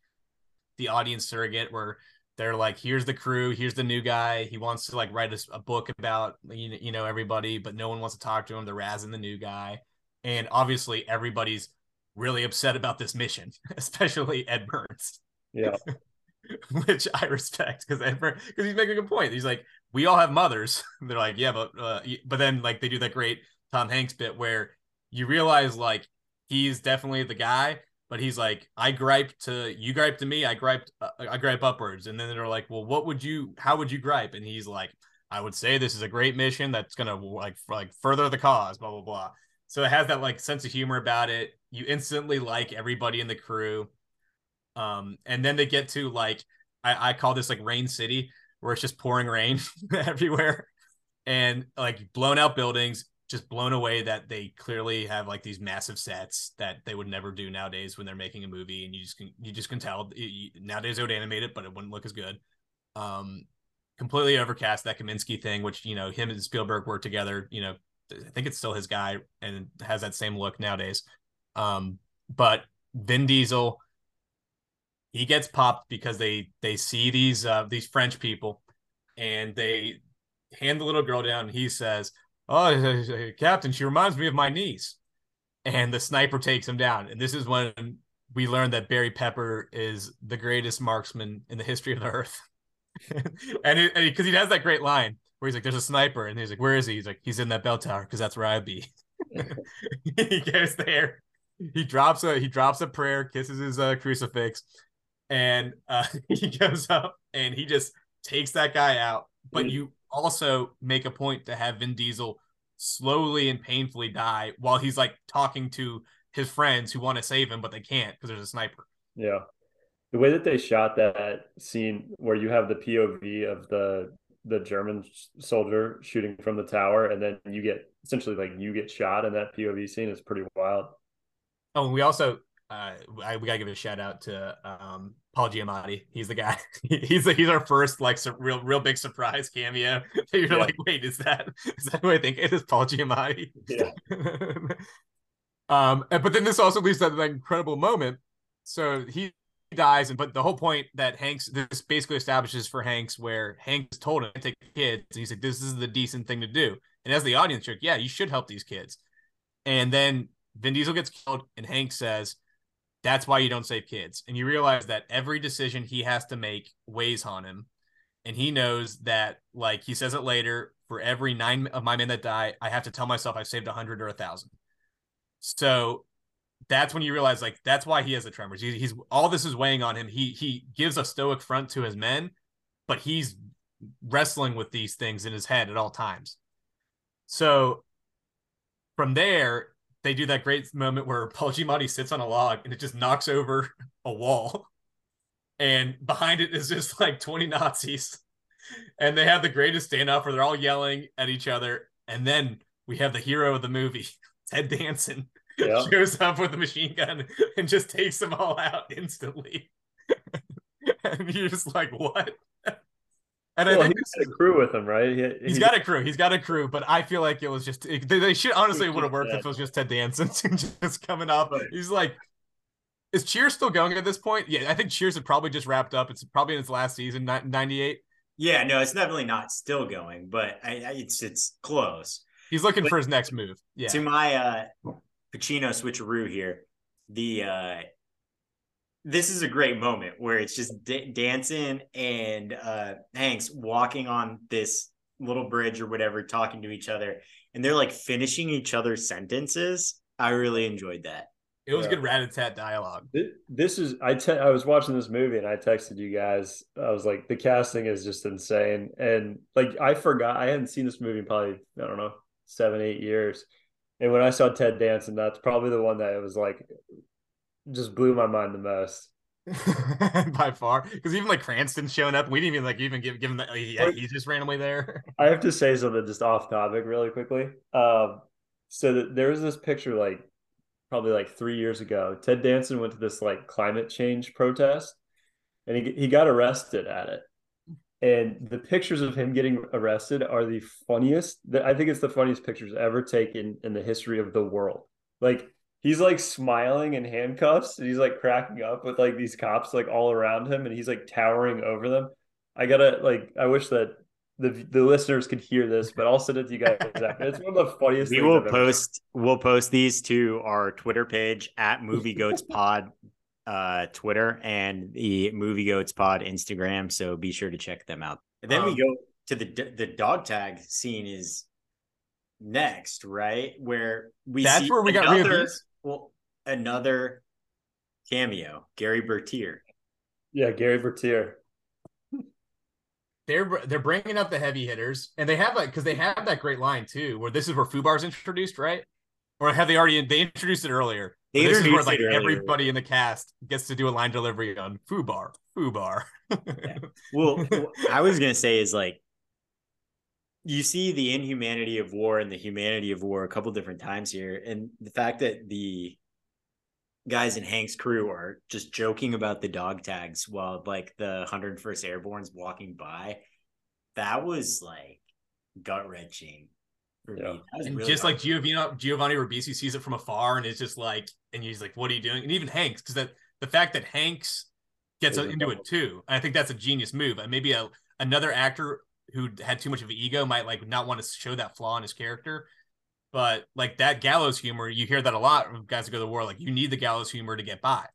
the audience surrogate where they're like here's the crew here's the new guy he wants to like write a, a book about you know everybody but no one wants to talk to him they're razzing the new guy. And obviously everybody's really upset about this mission especially ed burns. Yeah. Which i respect because ed burns because he's making a good point. He's like we all have mothers. They're like yeah but uh, but then like they do that great tom hanks bit where you realize like he's definitely the guy but he's like, I gripe to you gripe to me, I gripe uh, I gripe upwards, and then they're like, well, what would you, how would you gripe? And he's like, I would say this is a great mission that's gonna like like further the cause, blah blah blah. So it has that like sense of humor about it. You instantly like everybody in the crew, um, and then they get to like I, I call this like Rain City, where it's just pouring rain everywhere, and like blown out buildings, just blown away that they clearly have like these massive sets that they would never do nowadays when they're making a movie and you just can you just can tell you, nowadays they would animate it but it wouldn't look as good. Um completely overcast that Kaminski thing which you know him and Spielberg work together you know I think it's still his guy and has that same look nowadays. Um but Vin Diesel he gets popped because they they see these uh these French people and they hand the little girl down and he says oh, Captain, she reminds me of my niece. And the sniper takes him down. And this is when we learned that Barry Pepper is the greatest marksman in the history of the earth. and because he has that great line where he's like, "There's a sniper," and he's like, "Where is he?" He's like, "He's in that bell tower because that's where I'd be." he goes there. He drops a he drops a prayer, kisses his uh, crucifix, and uh, he goes up and he just takes that guy out. But mm-hmm. you also make a point to have Vin Diesel slowly and painfully die while he's like talking to his friends who want to save him, but they can't because there's a sniper. Yeah. The way that they shot that scene where you have the POV of the the German soldier shooting from the tower, and then you get essentially like you get shot in that POV scene is pretty wild. Oh, and we also uh, I, we gotta give a shout out to um, Paul Giamatti. He's the guy. he's he's our first like su- real real big surprise cameo. You're yeah. like, wait, is that is that who I think it is? Paul Giamatti. Yeah. um, but then this also leads to that incredible moment. So he dies, and but the whole point that Hanks this basically establishes for Hanks where Hanks told him to take kids, and he's like, "This is the decent thing to do." And as the audience, you're like, "Yeah, you should help these kids." And then Vin Diesel gets killed, and Hank says, "That's why you don't save kids." And you realize that every decision he has to make weighs on him, and he knows that, like he says it later, for every nine of my men that die, I have to tell myself I've saved a hundred or a thousand. So that's when you realize, like, that's why he has the tremors. He, he's all this is weighing on him. He he gives a stoic front to his men, but he's wrestling with these things in his head at all times. So from there, they do that great moment where Paul Giamatti sits on a log and it just knocks over a wall. And behind it is just like 20 Nazis. And they have the greatest standoff where they're all yelling at each other. And then we have the hero of the movie, Ted Danson, yeah. shows up with a machine gun and just takes them all out instantly. and you're just like, what? And well, I think he's got a crew with him, right? He, he's he, got a crew. He's got a crew, but I feel like it was just they, they should honestly would have worked if it was just Ted Danson just coming up. He's like, is Cheers still going at this point? Yeah, I think Cheers had probably just wrapped up. It's probably in its last season, ninety eight. Yeah, no, it's definitely not still going, but I, I, it's it's close. He's looking but for his next move. Yeah. To my uh Pacino switcheroo here, the uh this is a great moment where it's just D- Danson and uh, Hanks walking on this little bridge or whatever, talking to each other, and they're like finishing each other's sentences. I really enjoyed that. It was yeah. good rat a tat dialogue. This is I te- I was watching this movie and I texted you guys. I was like, the casting is just insane, and like I forgot I hadn't seen this movie in probably I don't know seven eight years. And when I saw Ted Danson, that's probably the one that it was like just blew my mind the most. by far because even like Cranston showing up, we didn't even like even give give him that. Yeah, he's just randomly there. I have to say something just off topic, really quickly. Um, so that there was this picture like probably like three years ago. Ted Danson went to this like climate change protest, and he he got arrested at it. And the pictures of him getting arrested are the funniest. That I think it's the funniest pictures ever taken in the history of the world. Like he's like smiling in handcuffs and he's like cracking up with like these cops like all around him and he's like towering over them. I gotta like I wish that the the listeners could hear this, but I'll send it to you guys after. It's one of the funniest. We will post we'll post these to our Twitter page at Movie Goats Pod uh, Twitter and the Movie Goats Pod Instagram. So be sure to check them out. And then um, we go to the the dog tag scene is next, right? Where we that's where we another, got well, another cameo, Gary Bertier. Yeah, Gary Bertier. They're they're bringing up the heavy hitters, and they have like because they have that great line too, where this is where Fubar's introduced, right? Or have they already? They introduced it earlier. They this is where like everybody in the cast gets to do a line delivery on Fubar, Fubar. yeah. Well, I was gonna say is like you see the inhumanity of war and the humanity of war a couple different times here and the fact that the guys in hank's crew are just joking about the dog tags while like the 101st airborne's walking by that was like gut wrenching yeah. and really just hard. like Giovanni, Giovanni Ribisi sees it from afar and is just like, and he's like, "What are you doing?" And even Hanks, because that the fact that Hanks gets into it too, I think that's a genius move. And maybe a another actor who had too much of an ego might like not want to show that flaw in his character. But like that gallows humor, you hear that a lot of guys who go to war. Like you need the gallows humor to get by.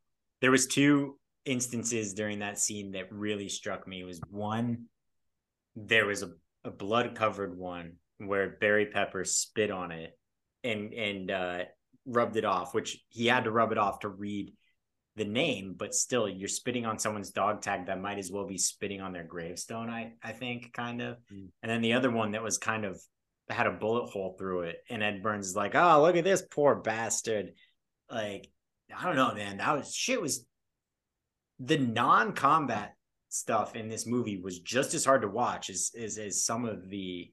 There was two instances during that scene that really struck me. It was one, there was a, a blood covered one where Barry Pepper spit on it and and uh, rubbed it off, which he had to rub it off to read the name, but still you're spitting on someone's dog tag that might as well be spitting on their gravestone, I I think, kind of. Mm. And then the other one that was kind of had a bullet hole through it. And Ed Burns is like, oh, look at this poor bastard. Like, I don't know, man. That was shit was the non-combat stuff in this movie was just as hard to watch as as, as some of the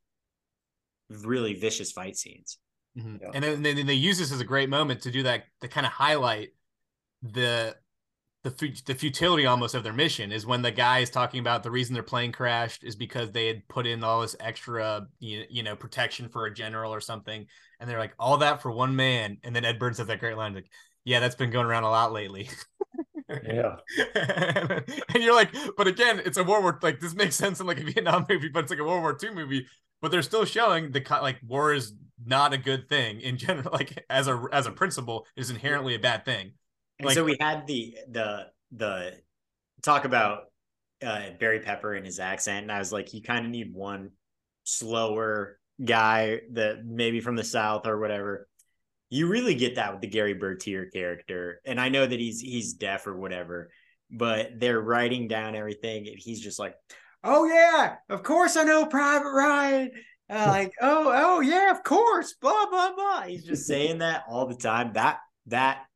really vicious fight scenes. Mm-hmm. Yeah. And then, then they use this as a great moment to do that to kind of highlight the the the futility almost of their mission is when the guy is talking about the reason their plane crashed is because they had put in all this extra you, you know protection for a general or something. And they're like all that for one man. And then ed burns has that great line like yeah that's been going around a lot lately. Yeah. And you're like but again it's a world war like this makes sense in like a vietnam movie but it's like a world war ii movie. But they're still showing the like war is not a good thing in general like as a as a principle is inherently a bad thing and like, so we had the the the talk about uh, Barry Pepper and his accent, and I was like, you kind of need one slower guy that maybe from the south or whatever. You really get that with the Gary Bertier character, and I know that he's he's deaf or whatever, but they're writing down everything, and he's just like, "Oh yeah, of course I know Private Ryan." Uh, like, oh, oh yeah, of course, blah blah blah. He's just saying that all the time. That that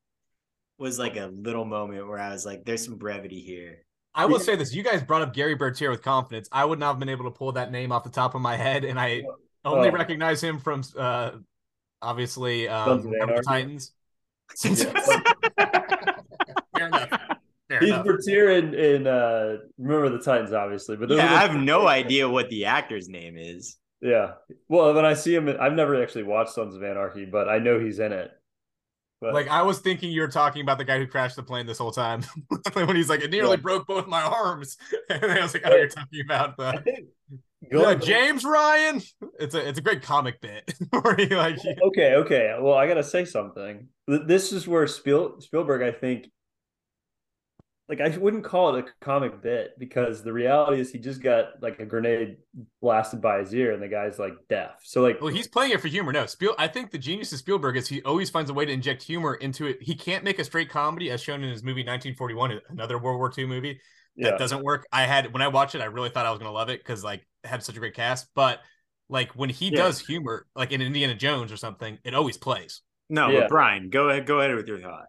was like a little moment where I was like, there's some brevity here. I will say this: you guys brought up Gary Bertier with confidence. I would not have been able to pull that name off the top of my head, and I only recognize him from uh, obviously um, the Titans. Fair enough. Fair He's enough. Bertier in, in uh, remember the Titans, obviously, but yeah, I have no idea what the actor's name is. Yeah, well, when I see him, I've never actually watched Sons of Anarchy, but I know he's in it. But, like I was thinking you were talking about the guy who crashed the plane this whole time when he's like, it nearly yeah. broke both my arms, and I was like, oh, you're talking about the yeah, James Ryan. It's a it's a great comic bit like okay okay. Well, I gotta say something. This is where Spiel, Spielberg, I think, like I wouldn't call it a comic bit because the reality is he just got like a grenade blasted by his ear and the guy's like deaf. So like Well, he's playing it for humor. No, Spiel I think the genius of Spielberg is he always finds a way to inject humor into it. He can't make a straight comedy as shown in his movie 1941, another World War II movie. That yeah. doesn't work. I had when I watched it, I really thought I was gonna love it because like it had such a great cast. But like when he yeah. does humor, like in Indiana Jones or something, it always plays. No, yeah. but Brian, go ahead, go ahead with your thought.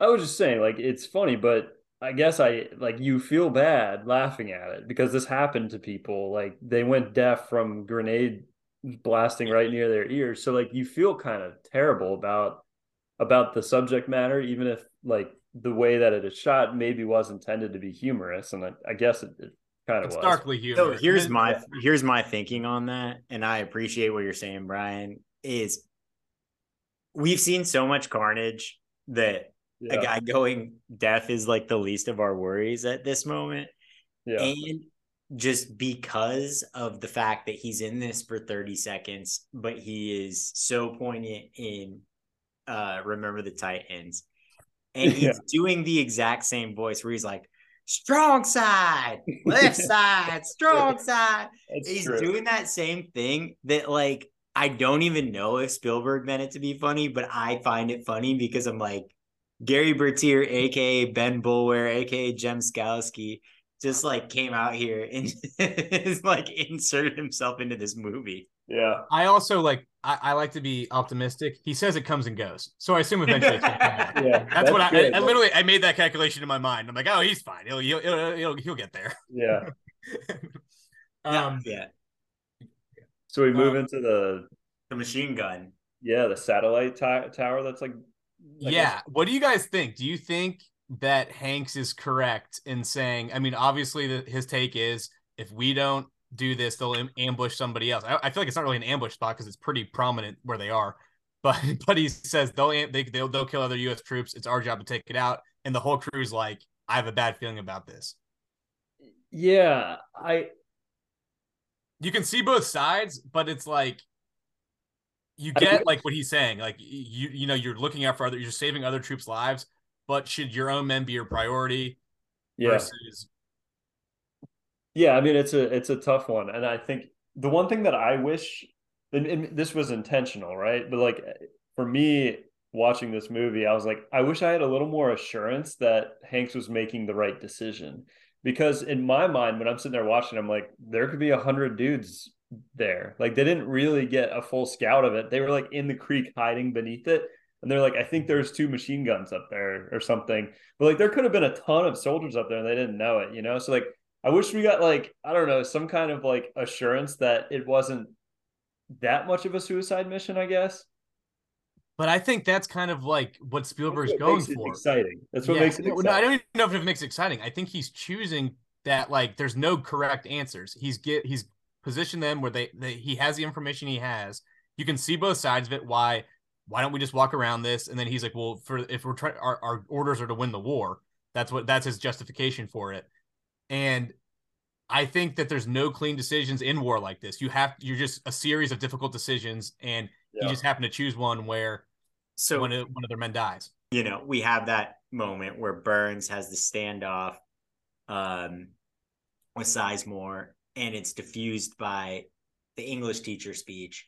I was just saying, like, it's funny, but I guess I like you feel bad laughing at it because this happened to people. Like they went deaf from grenade blasting right near their ears. So like you feel kind of terrible about about the subject matter, even if like the way that it is shot maybe was intended to be humorous. And I, I guess it, it kind of it's was. darkly humorous. So here's my here's my thinking on that, and I appreciate what you're saying, Brian. Is we've seen so much carnage that yeah. a guy going deaf is like the least of our worries at this moment. Yeah. And just because of the fact that he's in this for 30 seconds, but he is so poignant in uh Remember the Titans. And he's yeah. doing the exact same voice where he's like, strong side, left side, strong side. That's he's true. doing that same thing that like I don't even know if Spielberg meant it to be funny, but I find it funny because I'm like, Gary Bertier, aka Ben Boulware, aka Jem Skalski, just like came out here and like inserted himself into this movie. Yeah. I also like I, I, like to be optimistic. He says it comes and goes. So I assume eventually it's gonna come back. yeah. That's, that's what I, I, I, literally I made that calculation in my mind. I'm like, oh, he's fine. He'll he'll he'll, he'll, he'll get there. Yeah. um yeah. So we move um, into the the machine gun. Yeah, the satellite t- tower that's like yeah. What do you guys think? Do you think that Hanks is correct in saying, I mean, obviously the, his take is if we don't do this, they'll ambush somebody else. I, I, feel like it's not really an ambush spot because it's pretty prominent where they are. But but he says they'll they, they'll they'll kill other U.S. troops. It's our job to take it out. And the whole crew's like, I have a bad feeling about this. Yeah, I. You can see both sides, but it's like you get like what he's saying like you you know you're looking out for other you're saving other troops lives but should your own men be your priority yeah. versus yeah i mean it's a it's a tough one and i think the one thing that i wish and, and this was intentional right but like for me, watching this movie, I was like, I wish I had a little more assurance that Hanks was making the right decision. Because in my mind, when I'm sitting there watching, I'm like, there could be a hundred dudes there. Like they didn't really get a full scout of it. They were like in the creek hiding beneath it. And they're like, I think there's two machine guns up there or something. But like there could have been a ton of soldiers up there and they didn't know it, you know? So like I wish we got like, I don't know, some kind of like assurance that it wasn't that much of a suicide mission, I guess. But I think that's kind of like what Spielberg's what going for. Exciting. That's what yeah. makes it exciting. No, I don't even know if it makes it exciting. I think he's choosing that like there's no correct answers. He's get he's positioned them where they, they he has the information he has. You can see both sides of it. Why why don't we just walk around this? And then he's like, well, for if we're trying, our, our orders are to win the war. That's what that's his justification for it. And I think that there's no clean decisions in war like this. You have you're just a series of difficult decisions, and yeah. you just happen to choose one where so one of, one of their men dies. You know, we have that moment where Burns has the standoff um, with Sizemore, and it's diffused by the English teacher speech.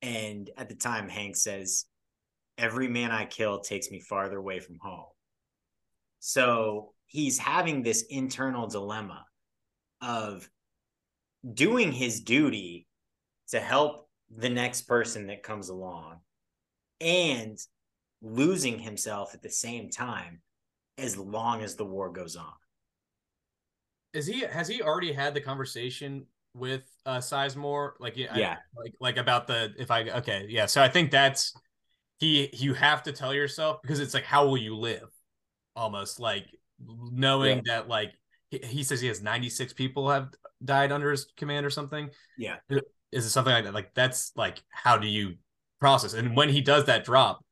And at the time, Hank says, Every man I kill takes me farther away from home. So he's having this internal dilemma of doing his duty to help the next person that comes along and losing himself at the same time as long as the war goes on. Is he has he already had the conversation with uh Sizemore? Like yeah, yeah. I, like like about the if I okay yeah so I think that's he you have to tell yourself because it's like how will you live? Almost like knowing yeah. that like he, he says he has 96 people have died under his command or something. Yeah. Is it something like that? Like that's like how do you process? And when he does that drop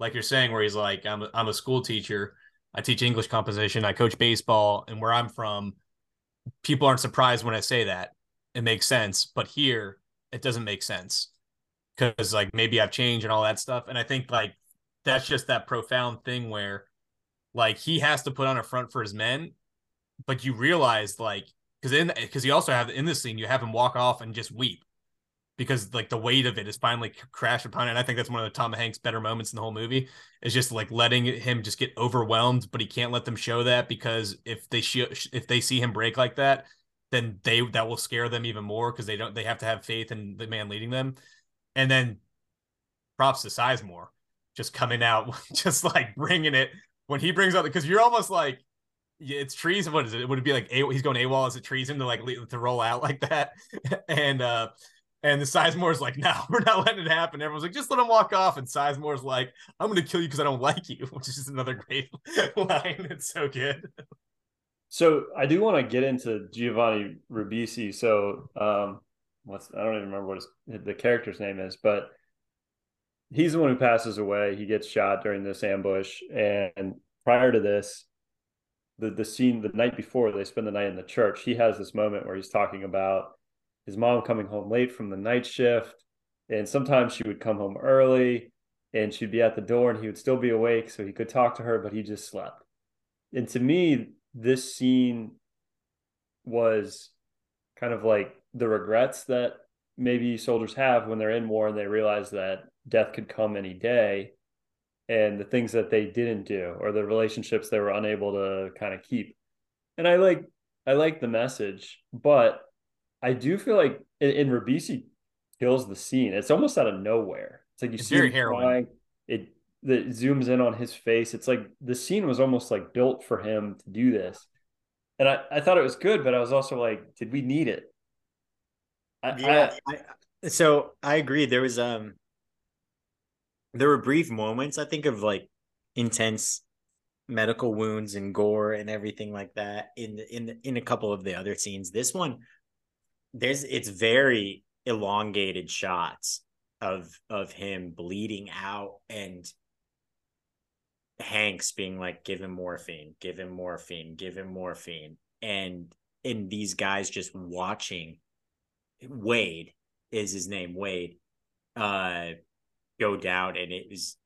like you're saying where he's like I'm a, I'm a school teacher. I teach English composition. I coach baseball. And where I'm from people aren't surprised when I say that. It makes sense but here it doesn't make sense. Because like maybe I've changed and all that stuff and I think like that's just that profound thing where like he has to put on a front for his men but you realize like because in because you also have in this scene you have him walk off and just weep because like the weight of it is finally crashed upon it. And I think that's one of the Tom Hanks better moments in the whole movie is just like letting him just get overwhelmed, but he can't let them show that because if they sh- if they see him break like that, then they that will scare them even more because they don't they have to have faith in the man leading them. And then props to Sizemore just coming out, just like bringing it when he brings out because you're almost like it's treason. What is it? Would it be like a, he's going AWOL as a treason to like to roll out like that? and uh and the Sizemore's like, no, we're not letting it happen. Everyone's like, just let him walk off. And Sizemore's like, I'm gonna kill you because I don't like you, which is just another great line. It's so good. So I do want to get into Giovanni Ribisi. So um what's I don't even remember what his, the character's name is, but he's the one who passes away. He gets shot during this ambush. And prior to this, the the scene the night before they spend the night in the church, he has this moment where he's talking about his mom coming home late from the night shift. And sometimes she would come home early and she'd be at the door and he would still be awake. So he could talk to her, but he just slept. And to me, this scene was kind of like the regrets that maybe soldiers have when they're in war and they realize that death could come any day and the things that they didn't do or the relationships they were unable to kind of keep. And I like I like the message, but I do feel like in, in Ribisi kills the scene. It's almost out of nowhere. It's like you it's see him crying. It that zooms in on his face. It's like the scene was almost like built for him to do this. And I, I thought it was good, but I was also like, did we need it? I, yeah. I, I, so I agree. There was um there were brief moments, I think, of like intense medical wounds and gore and everything like that in in in a couple of the other scenes. This one there's it's very elongated shots of of him bleeding out and Hanks being like, give him morphine, give him morphine, give him morphine. And and these guys just watching Wade is his name, Wade, uh, go down. And it was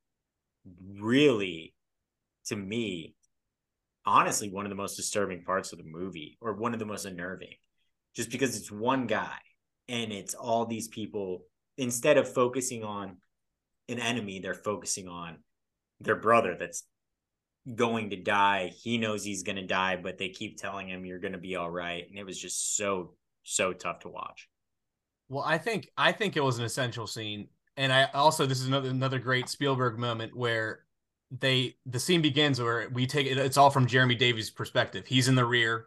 really, to me, honestly, one of the most disturbing parts of the movie, or one of the most unnerving just because it's one guy and it's all these people instead of focusing on an enemy, they're focusing on their brother that's going to die. He knows he's going to die, but they keep telling him you're going to be all right. And it was just so so tough to watch. Well, I think I think it was an essential scene, and I also this is another another great Spielberg moment where they the scene begins where we take it. It's all from Jeremy Davies' perspective. He's in the rear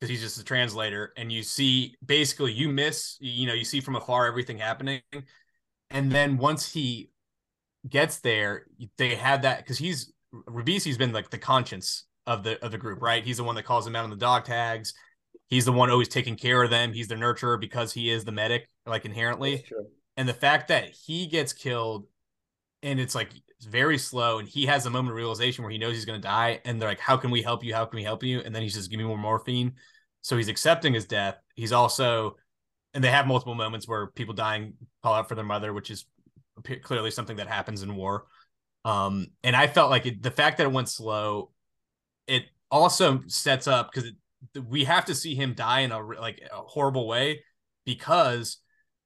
because he's just a translator, and you see basically you miss you know you see from afar everything happening, and then once he gets there, they had that because he's Ribisi's been like the conscience of the of the group, right? He's the one that calls them out on the dog tags. He's the one always taking care of them. He's the nurturer because he is the medic, like inherently. And the fact that he gets killed and it's like it's very slow and he has a moment of realization where he knows he's going to die and they're like how can we help you? How can we help you? And then he's just "Give me more morphine. So he's accepting his death. He's also and they have multiple moments where people dying call out for their mother which is clearly something that happens in war. Um and i felt like it, the fact that it went slow it also sets up because we have to see him die in a like a horrible way because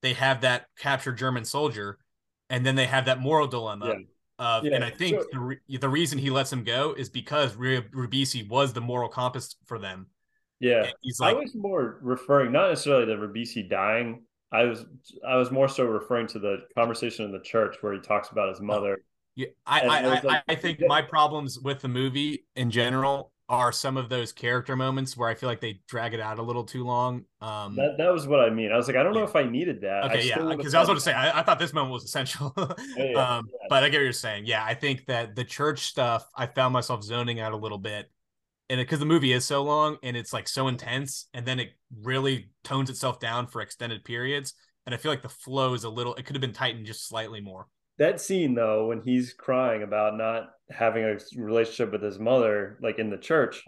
they have that captured german soldier and then they have that moral dilemma yeah. Of, yeah. and I think the, re- the reason he lets him go is because Ribisi was the moral compass for them. Yeah, he's like, I was more referring not necessarily to Ribisi dying. I was I was more so referring to the conversation in the church where he talks about his oh, mother. Yeah, I I, I, like, I, think my problems with the movie in general are some of those character moments where I feel like they drag it out a little too long. Um, that that was what I mean. I was like, I don't know if I needed that. Okay, yeah, because I was going to say I, I, thought this moment was essential, oh, yeah, um, yeah. but I get what you're saying. Yeah, I think that the church stuff, I found myself zoning out a little bit, and because the movie is so long and it's like so intense, and then it really tones itself down for extended periods, and I feel like the flow is a little. It could have been tightened just slightly more that scene though when he's crying about not having a relationship with his mother like in the church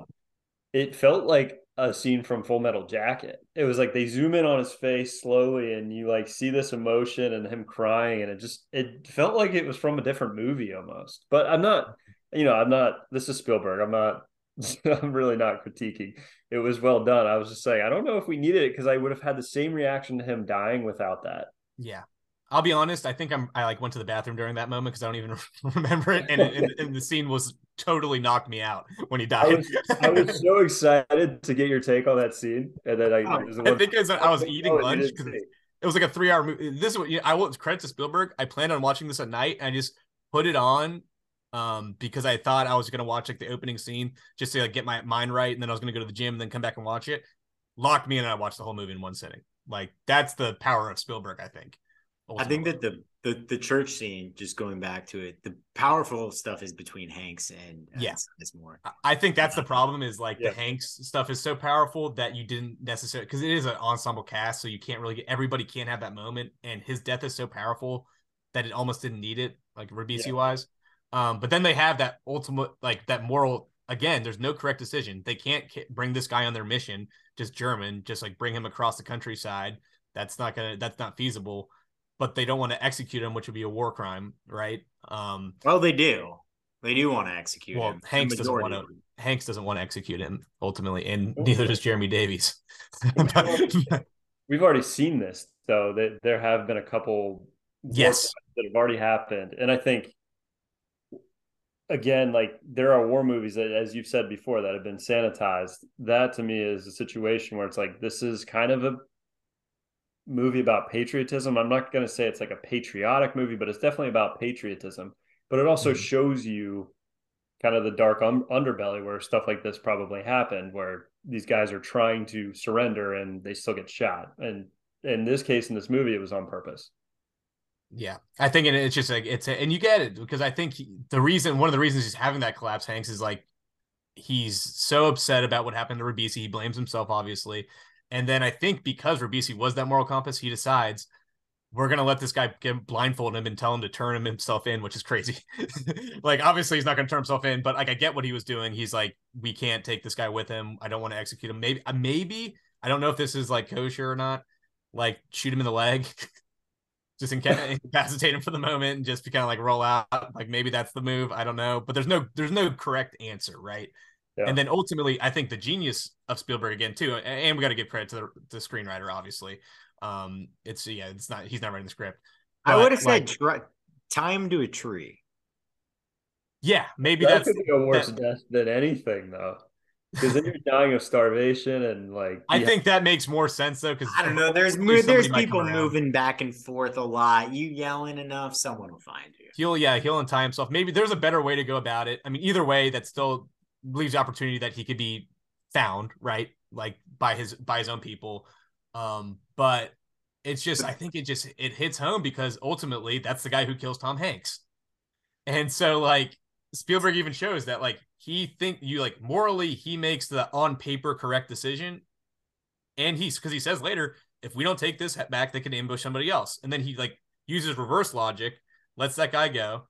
it felt like a scene from full metal jacket. It was like they zoom in on his face slowly and you like see this emotion and him crying and it just it felt like it was from a different movie almost. But i'm not you know i'm not this is spielberg. I'm not i'm really not critiquing. It was well done. I was just saying i don't know if we needed it because i would have had the same reaction to him dying without that. Yeah I'll be honest. I think I'm. I like went to the bathroom during that moment because I don't even remember it, and, and, and, the scene was totally knocked me out when he died. I was, I was so excited to get your take on that scene, and then I. Oh, I think I was eating oh, lunch because it was like a three-hour movie. This is what you know, I will credit to Spielberg. I planned on watching this at night, and I just put it on um, because I thought I was gonna watch like the opening scene just to like, get my mind right, and then I was gonna go to the gym and then come back and watch it. Locked me in, and I watched the whole movie in one sitting. Like that's the power of Spielberg, I think. Ultimately. I think that the, the the church scene, just going back to it, the powerful stuff is between Hanks and uh, yeah, more. I think that's the problem. Is like yeah. the Hanks stuff is so powerful that you didn't necessarily because it is an ensemble cast, so you can't really get everybody can't have that moment. And his death is so powerful that it almost didn't need it, like Ribisi yeah. wise. Um, but then they have that ultimate, like that moral. Again, there's no correct decision. They can't bring this guy on their mission, just German, just like bring him across the countryside. That's not gonna. That's not feasible but they don't want to execute him, which would be a war crime, right? Um, well, they do. They do want to execute well, him. Hanks doesn't want to. Hanks doesn't want to execute him ultimately, and neither does Jeremy Davies. We've already seen this, though. That there have been a couple yes that have already happened, and I think again, like there are war movies that, as you've said before, that have been sanitized. That to me is a situation where it's like this is kind of a movie about patriotism. I'm not going to say it's like a patriotic movie, but it's definitely about patriotism. But it also mm-hmm. shows you kind of the dark un- underbelly where stuff like this probably happened, where these guys are trying to surrender and they still get shot. And in this case, in this movie, it was on purpose. Yeah, I think it's just like it's a, and you get it because I think the reason one of the reasons he's having that collapse, Hanks, is like he's so upset about what happened to Ribisi. He blames himself, obviously, and then I think because Ribisi was that moral compass, he decides we're gonna let this guy get blindfold him and tell him to turn him himself in, which is crazy. like obviously he's not gonna turn himself in, but like I get what he was doing. He's like, we can't take this guy with him. I don't want to execute him. Maybe maybe I don't know if this is like kosher or not. Like shoot him in the leg. just incapacitate him for the moment and just kind of like roll out. Like maybe that's the move. I don't know, but there's no there's no correct answer, right? Yeah. And then ultimately, I think the genius of Spielberg again too, and we got to give credit to the, the screenwriter. Obviously, um, it's yeah, it's not he's not writing the script. I would have like, said tie him to a tree. Yeah, maybe that that's could be a worse that- death than anything, though, because then you're dying of starvation and like. I yeah, think that makes more sense though, because I don't know. There's there's people moving back and forth a lot. You yelling enough, someone will find you. He'll yeah, he'll untie himself. Maybe there's a better way to go about it. I mean, either way, that's still leaves opportunity that he could be found, right? Like by his by his own people. Um, but it's just I think it just it hits home because ultimately that's the guy who kills Tom Hanks. And so like Spielberg even shows that like he think you like morally he makes the on paper correct decision. And he's because he says later, if we don't take this back, they can ambush somebody else. And then he like uses reverse logic, lets that guy go.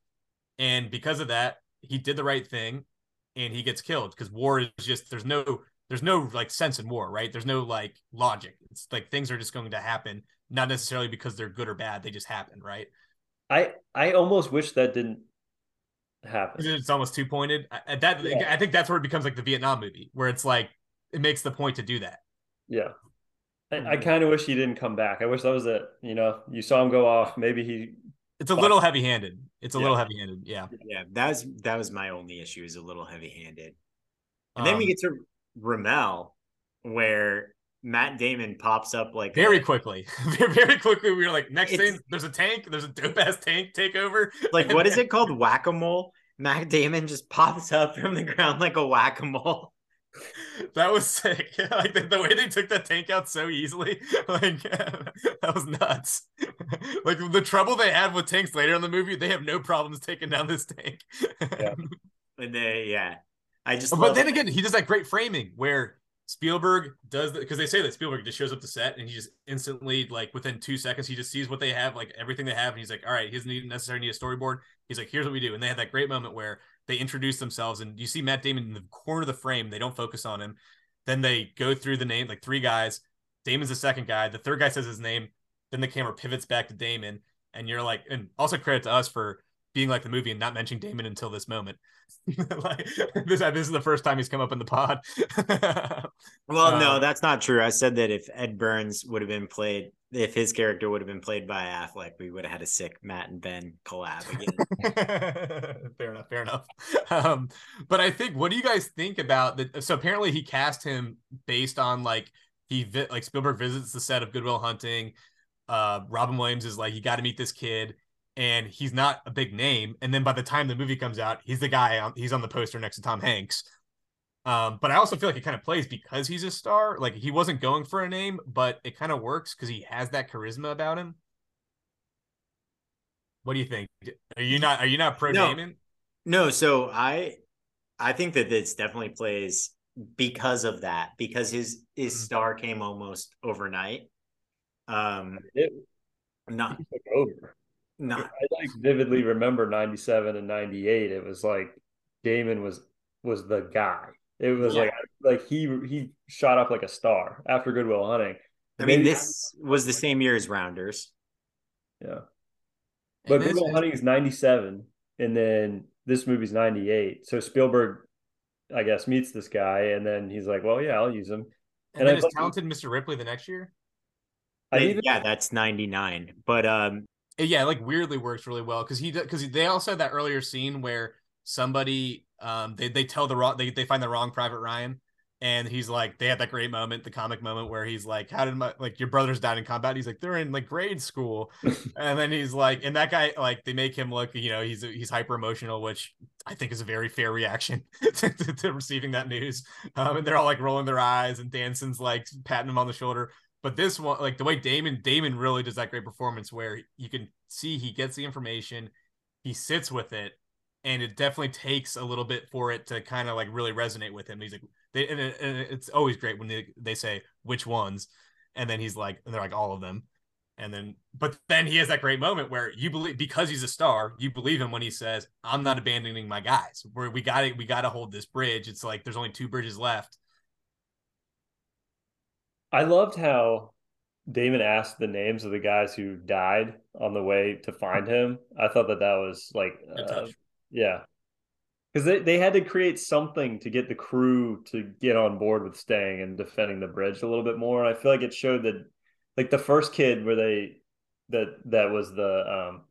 And because of that, he did the right thing and he gets killed because war is just there's no there's no like sense in war, right? There's no like logic. It's like things are just going to happen, not necessarily because they're good or bad. They just happen, right? I I almost wish that didn't happen. It's almost two pointed. I, that Yeah. I think that's where it becomes like the Vietnam movie, where it's like it makes the point to do that. Yeah. I, I Mhm. kind of wish he didn't come back. I wish that was it. You know, you saw him go off. Maybe he. It's a Fuck. little heavy handed. It's a Yeah. little heavy handed. Yeah. Yeah, that was that was my only issue. Is a little heavy handed. And then we Um, get to Ramelle, where Matt Damon pops up like very a- quickly, very, very quickly. We were like, next thing, there's a tank. There's a dope ass tank takeover. like what is it called? Whack a mole. Matt Damon just pops up from the ground like a whack a mole. That was sick. like the, the way they took that tank out so easily, like that was nuts. like the trouble they had with tanks later in the movie, they have no problems taking down this tank. Yeah. And they, yeah, I just. but then it. again, he does that great framing where Spielberg does because they say that Spielberg just shows up to set and he just instantly, like within two seconds, he just sees what they have, like everything they have, and he's like, "All right, he doesn't need necessarily need a storyboard." He's like, "Here's what we do," and they had that great moment where they introduce themselves, and you see Matt Damon in the corner of the frame. They don't focus on him. Then they go through the name, like three guys. Damon's the second guy. The third guy says his name. Then the camera pivots back to Damon, and you're like, and also credit to us for being like the movie and not mentioning Damon until this moment. like this, this is the first time he's come up in the pod. Well, no, Um, that's not true. I said that if Ed Burns would have been played, if his character would have been played by Affleck, we would have had a sick Matt and Ben collab again. fair enough, fair enough. Um, but I think, what do you guys think about that? So apparently, he cast him based on like he vi- like Spielberg visits the set of Good Will Hunting. Uh, Robin Williams is like, you got to meet this kid, and he's not a big name. And then by the time the movie comes out, he's the guy. On, he's on the poster next to Tom Hanks. Um, but I also feel like it kind of plays because he's a star. Like he wasn't going for a name, but it kind of works because he has that charisma about him. What do you think? Are you not are you not pro No. Damon? no, so I, I think that this definitely plays because of that, because his his Mhm. star came almost overnight. Um, It not took over. Not I like vividly remember '97 and '98. It was like Damon was was the guy. It was Yeah. like like he he shot up like a star after Good Will Hunting. I mean, Maybe- this was the same year as Rounders. yeah. But Good Will Hunting is '97, and then this movie's '98. So Spielberg, I guess, meets this guy, and then he's like, "Well, yeah, I'll use him." and, and then I is talented Mr. Ripley the next year. I They- even yeah, that's ninety nine. But um, Yeah, like weirdly works really well because he because they also had that earlier scene where somebody um they they tell the wrong they they find the wrong Private Ryan. And he's like, they had that great moment, the comic moment where he's like, How did my like your brothers died in combat? He's like, They're in like grade school. and then he's like, and that guy, like, they make him look, you know, he's he's hyper emotional, which I think is a very fair reaction to, to, to receiving that news. Um, and they're all like rolling their eyes, and Danson's like patting him on the shoulder. But this one, like the way Damon Damon really does that great performance, where you can see he gets the information, he sits with it, and it definitely takes a little bit for it to kind of like really resonate with him. He's like, they, and, it, and it's always great when they, they say which ones, and then he's like, and they're like all of them, and then but then he has that great moment where you believe because he's a star, you believe him when he says, "I'm not abandoning my guys. Where we got it, we got to hold this bridge. It's like there's only two bridges left." I loved how Damon asked the names of the guys who died on the way to find him. I thought that that was like, uh, yeah, because they, they had to create something to get the crew to get on board with staying and defending the bridge a little bit more. And I feel like it showed that, like the first kid where they that that was the um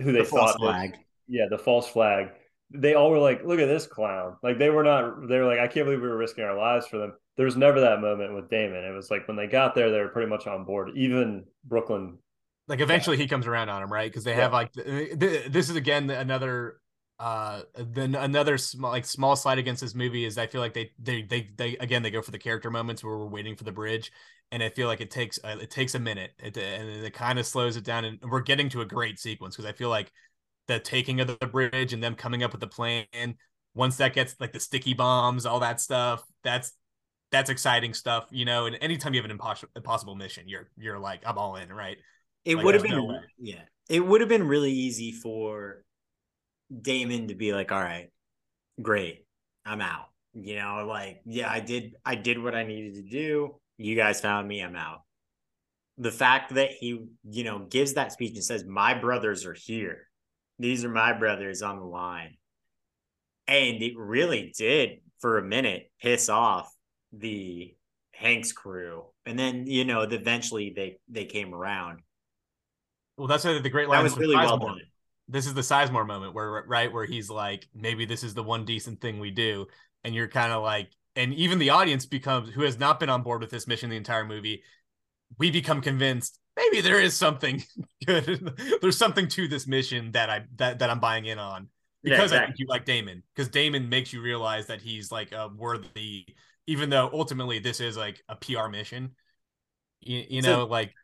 who they The false thought flag. that, yeah, the false flag. They all were like, "Look at this clown!" Like they were not. They were like, "I can't believe we were risking our lives for them." There was never that moment with Damon. It was like when they got there, they were pretty much on board. Even Brooklyn. like eventually he comes around on him, right? Because they Yeah. have like th- th- this is again another uh then another small like small slide against this movie is I feel like they they they they again they go for the character moments where we're waiting for the bridge and I feel like it takes uh, it takes a minute it, and it kind of slows it down and we're getting to a great sequence because I feel like the taking of the bridge and them coming up with the plan once that gets like the sticky bombs all that stuff that's that's exciting stuff you know and anytime you have an impossible impossible mission you're you're like I'm all in right It Like, would have been no yeah. It would have been really easy for Damon to be like, "All right, great, I'm out." You know, like, yeah, I did, I did what I needed to do. You guys found me. I'm out. The fact that he, you know, gives that speech and says, "My brothers are here. These are my brothers on the line," and it really did for a minute piss off the Hanks crew, and then you know, eventually they they came around. Well, that's the the great line. That was really well done. This is the Sizemore moment where, right, where he's like, maybe this is the one decent thing we do, and you're kind of like, and even the audience becomes, who has not been on board with this mission the entire movie, we become convinced maybe there is something good. There's something to this mission that I that that I'm buying in on Yeah, because I think you like Damon because Damon makes you realize that he's like a worthy, even though ultimately this is like a PR mission. You, you know, like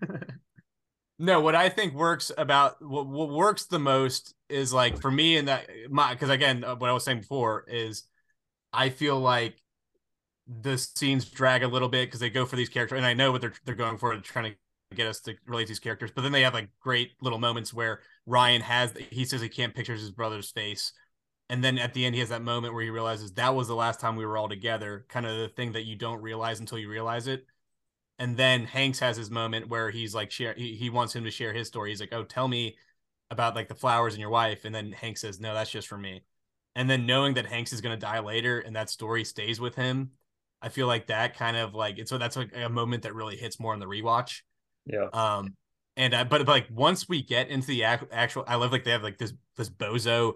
no, what I think works about what, what works the most is like for me and that my because again uh, what I was saying before is I feel like the scenes drag a little bit because they go for these characters and I know what they're they're going for, they're trying to get us to relate these characters, but then they have like great little moments where Ryan has he says he can't picture his brother's face. And then at the end, he has that moment where he realizes that was the last time we were all together, kind of the thing that you don't realize until you realize it and then Hanks has his moment where he's like share he, he wants him to share his story. He's like, "Oh, tell me about like the flowers and your wife." And then Hank says, "No, that's just for me." And then knowing that Hanks is going to die later and that story stays with him, I feel like that kind of like it's so that's like a moment that really hits more on the rewatch. Yeah. Um and I, but, but like once we get into the ac- actual I love like they have like this this bozo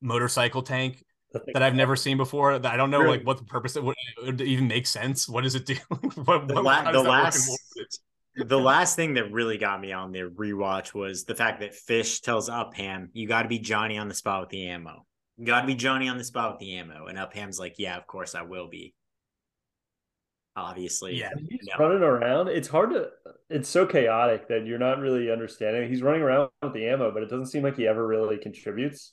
motorcycle tank that I've never seen before. That I don't know Really? like what the purpose of what it would even make sense. What does it do? what, The la- the does that work in last- the last thing that really got me on the rewatch was the fact that Fish tells Upham, "You got to be Johnny on the spot with the ammo. You got to be Johnny on the spot with the ammo." And Upham's like, "Yeah, of course I will be." Obviously, Yeah. He's No. running around. It's hard to. It's so chaotic that you're not really understanding. He's running around with the ammo, but it doesn't seem like he ever really contributes.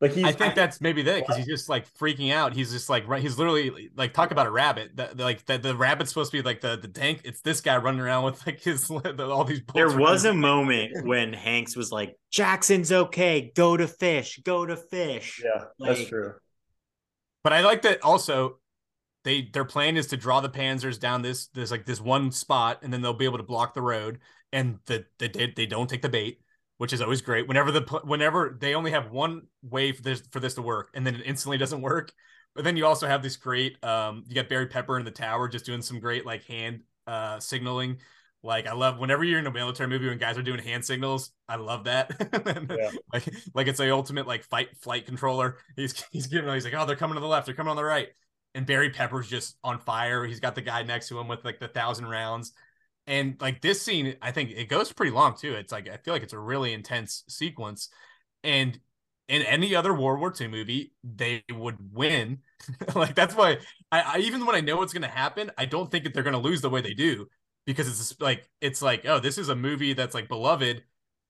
Like he's. I think that's maybe that because he's just like freaking out. He's just like right. He's literally like talk about a rabbit. That like that the rabbit's supposed to be like the the tank. It's this guy running around with like his the, all these. There was a moment when Hanks was like, "Jackson's okay. Go to Fish. Go to Fish." Yeah, that's true. But I like that also. They their plan is to draw the Panzers down this this like this one spot, and then they'll be able to block the road. And the the they, they don't take the bait, which is always great. Whenever the whenever they only have one way for this for this to work, and then it instantly doesn't work. But then you also have this great um you got Barry Pepper in the tower just doing some great like hand uh signaling. Like I love whenever you're in a military movie when guys are doing hand signals, I love that. Yeah. like like it's the ultimate like fight flight controller. He's he's giving he's like, oh, they're coming to the left, they're coming on the right. And Barry Pepper's just on fire. He's got the guy next to him with like the thousand rounds. And like this scene, I think it goes pretty long too. It's like I feel like it's a really intense sequence. And in any other World War II movie, they would win. like that's why I, I even when I know what's gonna happen, I don't think that they're gonna lose the way they do because it's like it's like oh, this is a movie that's like beloved.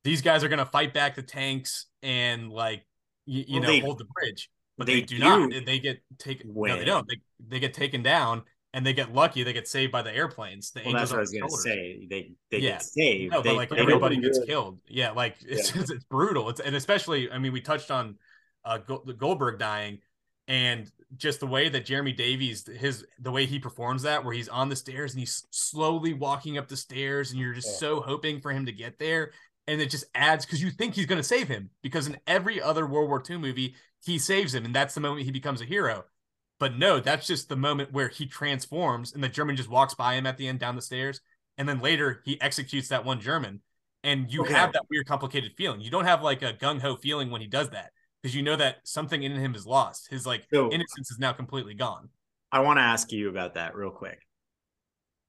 These guys are gonna fight back the tanks and like you, you Well, know they- hold the bridge, but they they, do, do not. They get taken. No, they don't. They they get taken down and they get lucky. They get saved by the airplanes. The Well, angels that's what I was gonna shoulders. say. They they Yeah. get saved. No, they, but like everybody gets good. killed. Yeah, like it's Yeah. it's, it's brutal. It's and especially I mean we touched on uh Goldberg dying and just the way that Jeremy Davies his the way he performs that where he's on the stairs and he's slowly walking up the stairs and you're just Yeah. so hoping for him to get there and it just adds because you think he's going to save him because in every other World War II movie he saves him and that's the moment he becomes a hero. But no, that's just the moment where he transforms and the German just walks by him at the end down the stairs. And then later he executes that one German. And you Okay. have that weird, complicated feeling. You don't have like a gung ho feeling when he does that because you know that something in him is lost. His like So- innocence is now completely gone. I want to ask you about that real quick.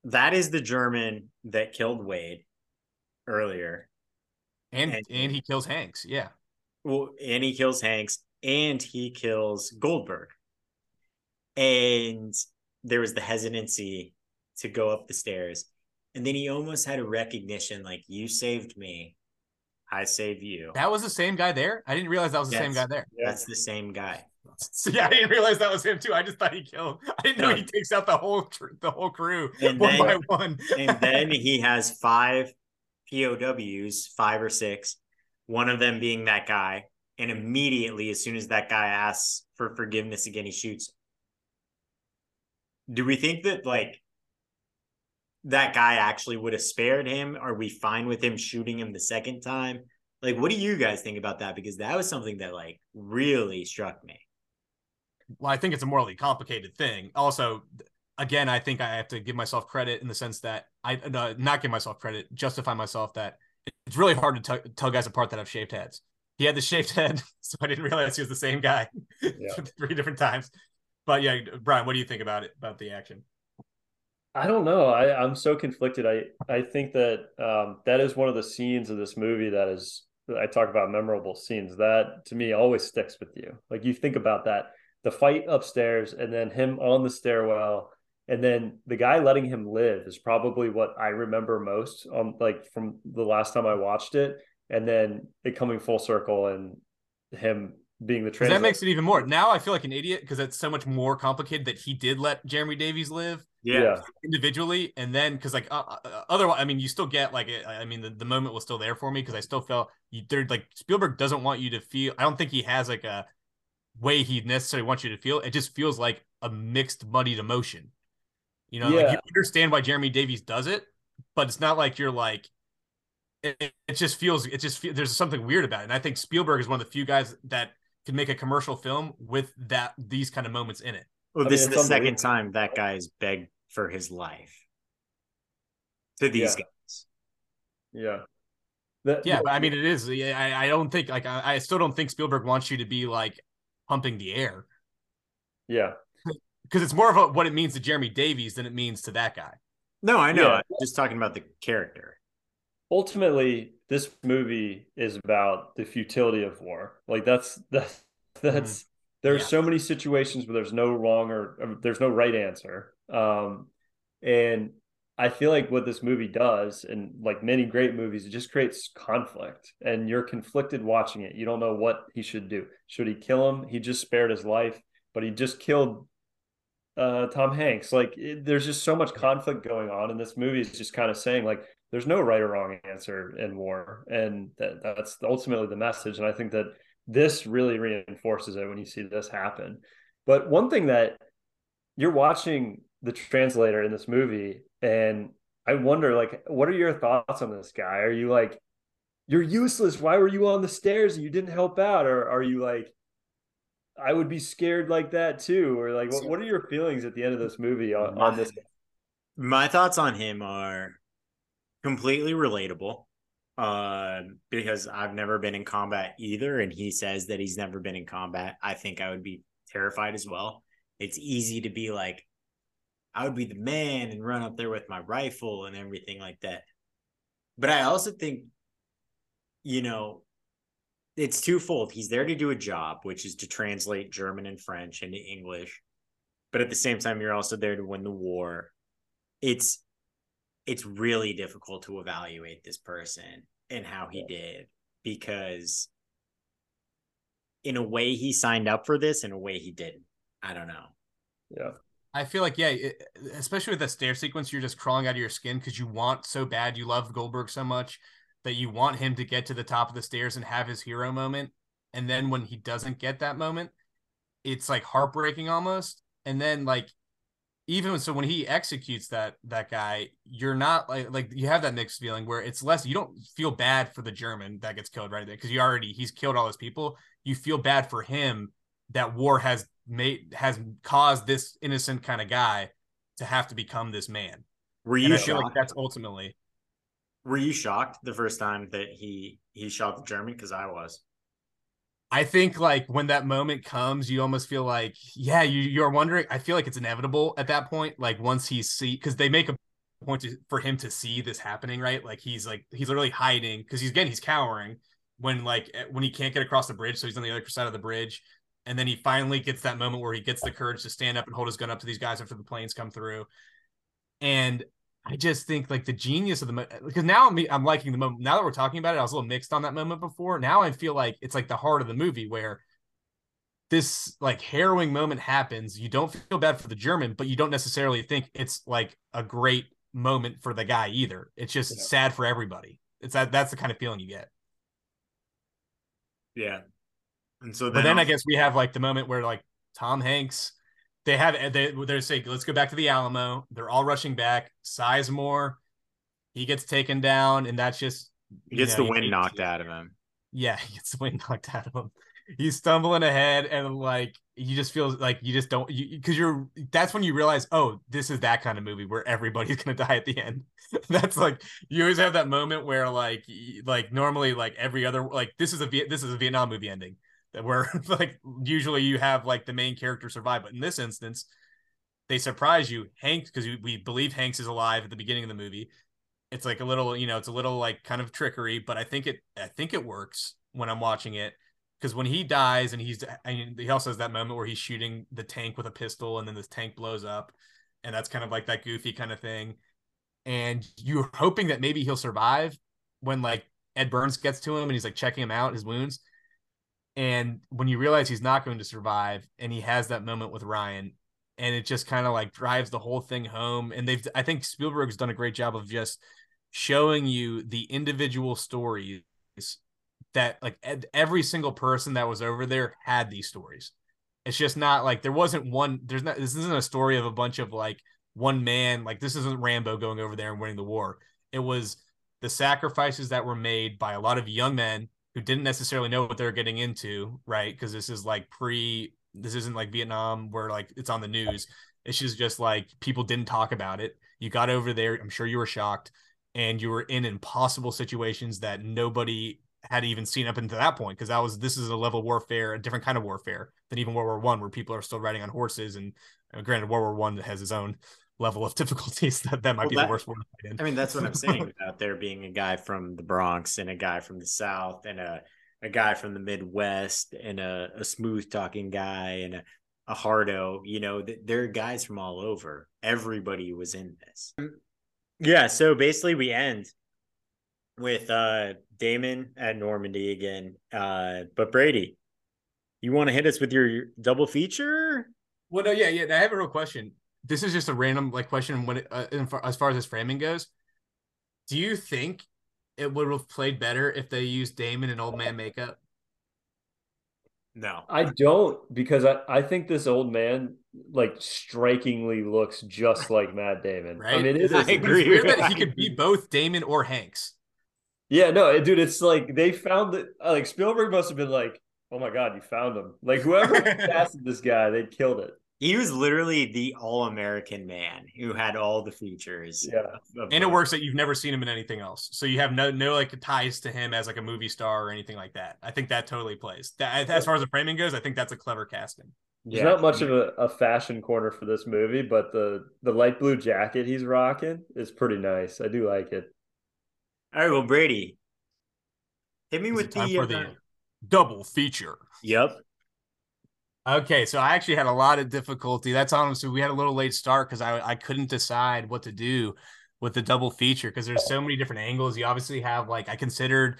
That is the German that killed Wade earlier. And And- and he kills Hanks. Yeah. Well, and he kills Hanks and he kills Goldberg. And there was the hesitancy to go up the stairs. And then he almost had a recognition like, you saved me. I save you. That was the same guy there. I didn't realize that was the same guy there. That's the same guy. So, yeah, I didn't realize that was him too. I just thought he killed. I didn't know No. he takes out the whole the whole crew And one then- by one. and then he has five POWs, five or six, one of them being that guy. And immediately, as soon as that guy asks for forgiveness again, he shoots. Do we think that like that guy actually would have spared him? Are we fine with him shooting him the second time? Like, what do you guys think about that? Because that was something that like really struck me. well, I think it's a morally complicated thing. Also, again, I think I have to give myself credit in the sense that I uh, not give myself credit, justify myself that it's really hard to t- tell guys apart that have shaved heads. He had the shaved head, so I didn't realize he was the same guy Yeah. three different times. But yeah, Brian, what do you think about it about the action? I don't know. I, I'm so conflicted. I, I think that um, that is one of the scenes of this movie that is, I talk about memorable scenes. That to me always sticks with you. Like you think about that, the fight upstairs and then him on the stairwell. And then the guy letting him live is probably what I remember most on like from the last time I watched it. And then it coming full circle and him being the 'Cause translator. that makes it even more. Now I feel like an idiot because it's so much more complicated that he did let Jeremy Davies live yeah. individually and then because like uh, uh, otherwise i mean you still get like i I mean the, the moment was still there for me because i still felt you they're like spielberg doesn't want you to feel i don't think he has like a way he necessarily wants you to feel it just feels like a mixed muddied emotion you know like you understand why jeremy davies does it but it's not like you're like it, it- it just feels it just feel, there's something weird about it and i think spielberg is one of the few guys that can make a commercial film with that these kind of moments in it Well, I this mean, is the second time that guy's begged for his life to these Yeah. guys. Yeah. That- Yeah, but I mean, it is. yeah, I, I don't think like I, I still don't think Spielberg wants you to be like pumping the air yeah. because it's more of a, what it means to Jeremy Davies than it means to that guy. No, I know. Yeah. I'm just talking about the character. ultimately this movie is about the futility of war. Like that's that's that's there's Yeah. so many situations where there's no wrong or, or there's no right answer. Um and i feel like what this movie does and like many great movies it just creates conflict and you're conflicted watching it. You don't know what he should do. Should he kill him? He just spared his life but he just killed uh tom hanks. Like it, there's just so much conflict going on in this movie it's just kind of saying like there's no right or wrong answer in war and that, that's ultimately the message and i think that this really reinforces it when you see this happen. But one thing that you're watching the translator in this movie and i wonder like what are your thoughts on this guy? Are you like you're useless. Why were you on the stairs and you didn't help out? Or are you like i would be scared like that too or like what, what are your feelings at the end of this movie on, on this? My thoughts on him are completely relatable uh, because I've never been in combat either. And he says that he's never been in combat. I think I would be terrified as well. It's easy to be like, I would be the man and run up there with my rifle and everything like that. But I also think, you know, it's twofold. He's there to do a job, which is to translate German and French into English. But at the same time, you're also there to win the war. It's it's really difficult to evaluate this person and how he did because in a way he signed up for this in a way he didn't i don't know yeah I feel like yeah, it, especially with the stair sequence, you're just crawling out of your skin because you want so bad. You love Goldberg so much that you want him to get to the top of the stairs and have his hero moment. And then when he doesn't get that moment, it's like heartbreaking almost. And then like even so when he executes that that guy, you're not like like you have that mixed feeling where it's less you don't feel bad for the German that gets killed right there because you already he's killed all his people. You feel bad for him that war has made has caused this innocent kind of guy to have to become this man. were And you I feel like shocked that's ultimately Were you shocked the first time that he he shot the German? Because I was. I think like when that moment comes, you almost feel like, yeah, you you're wondering. I feel like it's inevitable at that point. Like once he see, because they make a point to, for him to see this happening, right? Like he's like he's literally hiding because he's again he's cowering when like eh, when he can't get across the bridge, so he's on the other side of the bridge, and then he finally gets that moment where he gets the courage to stand up and hold his gun up to these guys after the planes come through, and I just think like the genius of the because now I'm I'm liking the moment. Now that we're talking about it, I was a little mixed on that moment before. Now I feel like it's like the heart of the movie where this like harrowing moment happens. You don't feel bad for the German, but you don't necessarily think it's like a great moment for the guy either. It's just yeah. sad for everybody. It's that that's the kind of feeling you get. Yeah. And so then But then I guess we have like the moment where like Tom Hanks they have they they're saying let's go back to the Alamo. They're all rushing back. Sizemore, he gets taken down, and that's just he gets know, the wind knocked out of him. Yeah, he gets the wind knocked out of him. He's stumbling ahead, and like you just feel like you just don't because you, are that's when you realize oh this is that kind of movie where everybody's gonna die at the end that's like you always have that moment where like like normally like every other like this is a this is a vietnam movie ending where like usually you have like the main character survive but in this instance they surprise you. Hank because we, believe hanks is alive at the beginning of the movie. It's like a little you know it's a little like kind of trickery but i think it i think it works when i'm watching it because when he dies and he's and he also has that moment where he's shooting the tank with a pistol and then this tank blows up and that's kind of like that goofy kind of thing. And you're hoping that maybe he'll survive when like ed burns gets to him and he's like checking him out his wounds and when you realize he's not going to survive and he has that moment with ryan and it just kind of like drives the whole thing home and they've i think spielberg's done a great job of just showing you the individual stories that like every single person that was over there had these stories. It's just not like there wasn't one. There's not. This isn't a story of a bunch of like one man. Like this isn't Rambo going over there and winning the war. It was the sacrifices that were made by a lot of young men who didn't necessarily know what they were getting into, right? Because this is like pre. This isn't like Vietnam where like it's on the news. It's just just like people didn't talk about it. You got over there. I'm sure you were shocked, and you were in impossible situations that nobody had even seen up until that point because that was this is a level warfare, a different kind of warfare than even World War One, where people are still riding on horses. And uh, granted, World War One has its own level of difficulties that that might well, be that, the worst war I mean, that's what I'm saying about there being a guy from the Bronx and a guy from the South and a a guy from the Midwest and a, a smooth talking guy and a, a hardo. You know, there are guys from all over. Everybody was in this. Yeah. So basically, we end with uh Damon at Normandy again. Uh, but Brady, you want to hit us with your double feature? Well, no, yeah, yeah. I have a real question. This is just a random like question. When it, uh, as far as this framing goes, do you think it would have played better if they used Damon and old man makeup? No, I don't because I, I think this old man like strikingly looks just like Matt Damon. Right? I mean, it is. I agree. weird that he could be both Damon or Hanks. Yeah, no, dude, it's like they found that like Spielberg must have been like, "Oh my god, you found him!" Like whoever casted this guy, they killed it. He was literally the all-American man who had all the features. Yeah, and it works that you've never seen him in anything else, so you have no no like ties to him as like a movie star or anything like that. I think that totally plays. That, as far as the framing goes, I think that's a clever casting. There's yeah. not much of a, a fashion corner for this movie, but the the light blue jacket he's rocking is pretty nice. I do like it. All right, well, Brady, hit me Is with the, uh, the double feature. Yep. Okay, so I actually had a lot of difficulty. That's honestly, we had a little late start because I I couldn't decide what to do with the double feature because there's so many different angles. You obviously have like I considered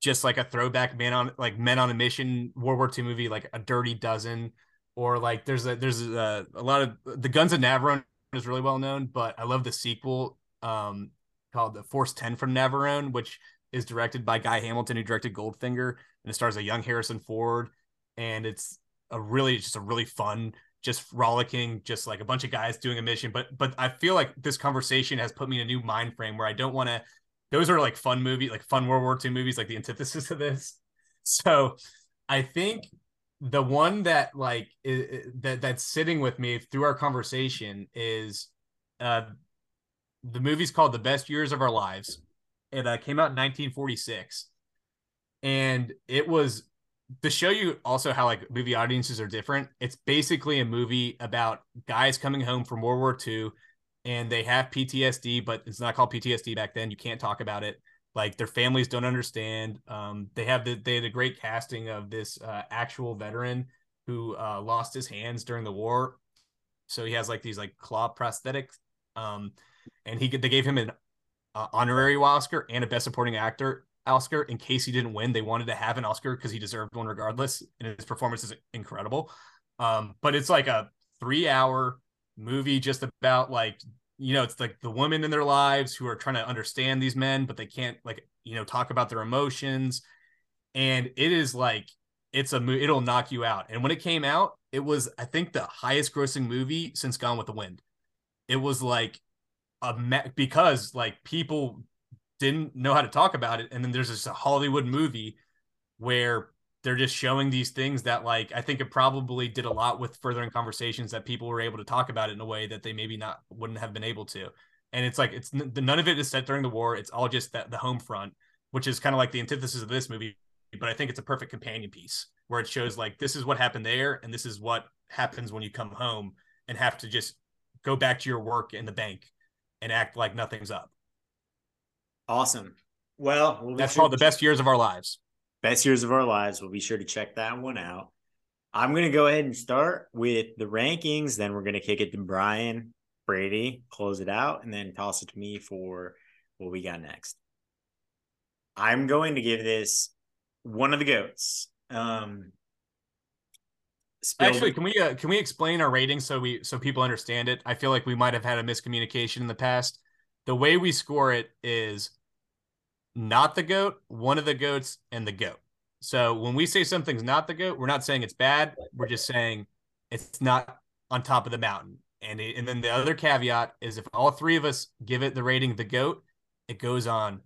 just like a throwback man on like men on a mission World War II movie like a Dirty Dozen or like there's a there's a, a lot of the Guns of Navarone is really well known, but I love the sequel um called the Force 10 from Navarone, which is directed by Guy Hamilton, who directed Goldfinger, and it stars a young Harrison Ford. And it's a really just a really fun, just rollicking just like a bunch of guys doing a mission. But but I feel like this conversation has put me in a new mind frame where I don't want to. Those are like fun movie, like fun World War II movies, like the antithesis of this. So I think the one that like is, that that's sitting with me through our conversation is uh the movie's called The Best Years of Our Lives. It uh, came out in 1946, and it was to show you also how like movie audiences are different. It's basically a movie about guys coming home from World War II, and they have PTSD, but it's not called PTSD back then. You can't talk about it. Like their families don't understand. Um, they have the they had a great casting of this uh, actual veteran who uh, lost his hands during the war, so he has like these like claw prosthetics. Um, and he they gave him an uh, honorary Oscar and a Best Supporting Actor Oscar in case he didn't win. They wanted to have an Oscar because he deserved one regardless, and his performance is incredible. Um, but it's like a three-hour movie just about like you know it's like the women in their lives who are trying to understand these men, but they can't like you know talk about their emotions, and it is like it's a movie it'll knock you out. And when it came out, it was I think the highest grossing movie since Gone with the Wind. It was like a me- because like people didn't know how to talk about it, and then there's this Hollywood movie where they're just showing these things that like I think it probably did a lot with furthering conversations that people were able to talk about it in a way that they maybe not wouldn't have been able to. And it's like it's none of it is set during the war. It's all just that the home front, which is kind of like the antithesis of this movie but I think it's a perfect companion piece where it shows like this is what happened there and this is what happens when you come home and have to just go back to your work in the bank and act like nothing's up. Awesome. Well, we'll that's sure called the best years of our lives. Best years of our lives. We'll be sure to check that one out. I'm going to go ahead and start with the rankings. Then we're going to kick it to Brian, Brady, close it out, and then toss it to me for what we got next. I'm going to give this one of the goats. Um, Actually, can we uh, can we explain our ratings so we so people understand it? I feel like we might have had a miscommunication in the past. The way we score it is not the goat, one of the goats, and the goat. So when we say something's not the goat, we're not saying it's bad. We're just saying it's not on top of the mountain. And it, and then the other caveat is if all three of us give it the rating the goat, it goes on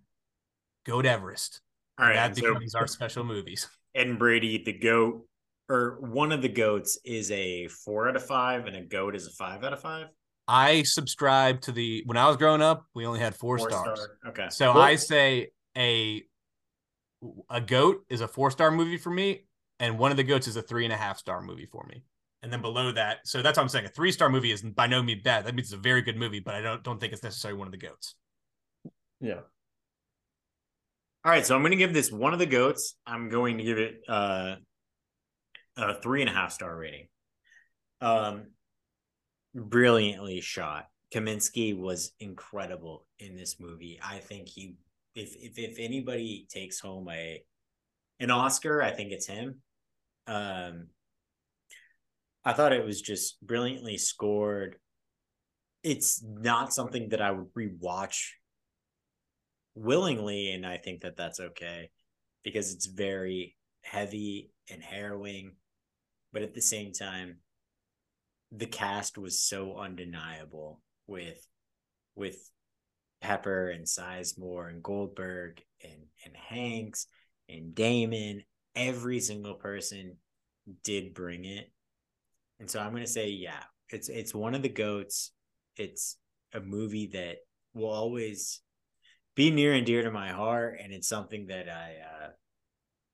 Goat Everest. All right, that becomes so, our special movies. And Brady, the goat, or one of the goats, is a four out of five, and a goat is a five out of five. I subscribe to the when I was growing up, we only had four, four stars. Star. Okay, so cool. I say a a goat is a four star movie for me, and one of the goats is a three and a half star movie for me. And then below that, so that's what I'm saying. A three star movie is by no means bad. That means it's a very good movie, but I don't don't think it's necessarily one of the goats. Yeah. All right, so I'm going to give this one of the goats. I'm going to give it uh, a three and a half star rating. Um, brilliantly shot. Kaminski was incredible in this movie. I think he, if if if anybody takes home a an Oscar, I think it's him. Um, I thought it was just brilliantly scored. It's not something that I would rewatch willingly, and I think that that's okay because it's very heavy and harrowing, but at the same time, the cast was so undeniable with with Pepper and Sizemore and Goldberg and and Hanks and Damon. Every single person did bring it, and so I'm gonna say, yeah, it's it's one of the goats. It's a movie that will always be near and dear to my heart, and it's something that I uh,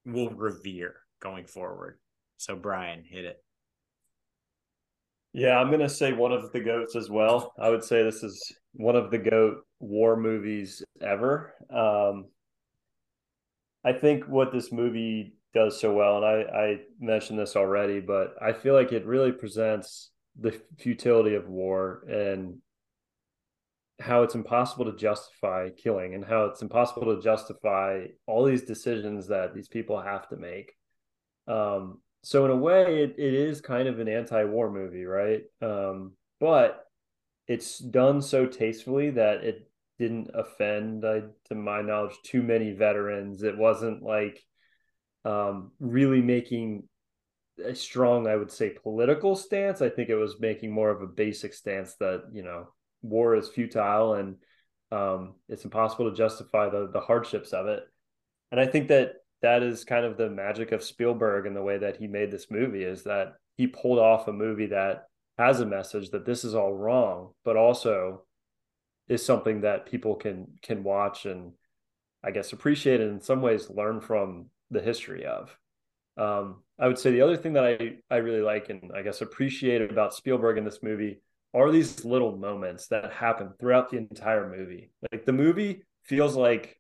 will revere going forward. So, Brian, hit it. Yeah, I'm gonna say one of the goats as well. I would say this is one of the goat war movies ever. Um, I think what this movie does so well, and I, I mentioned this already, but I feel like it really presents the futility of war and how it's impossible to justify killing and how it's impossible to justify all these decisions that these people have to make. Um, so in a way, it, it is kind of an anti-war movie, right? Um, but it's done so tastefully that it didn't offend, uh, to my knowledge, too many veterans. It wasn't like um, really making a strong, I would say, political stance. I think it was making more of a basic stance that you know war is futile and um, it's impossible to justify the the hardships of it. And I think that that is kind of the magic of Spielberg and the way that he made this movie is that he pulled off a movie that has a message that this is all wrong, but also is something that people can can watch and I guess, appreciate and in some ways learn from the history of. Um, I would say the other thing that I, I really like and I guess appreciate about Spielberg in this movie are these little moments that happen throughout the entire movie. Like the movie feels like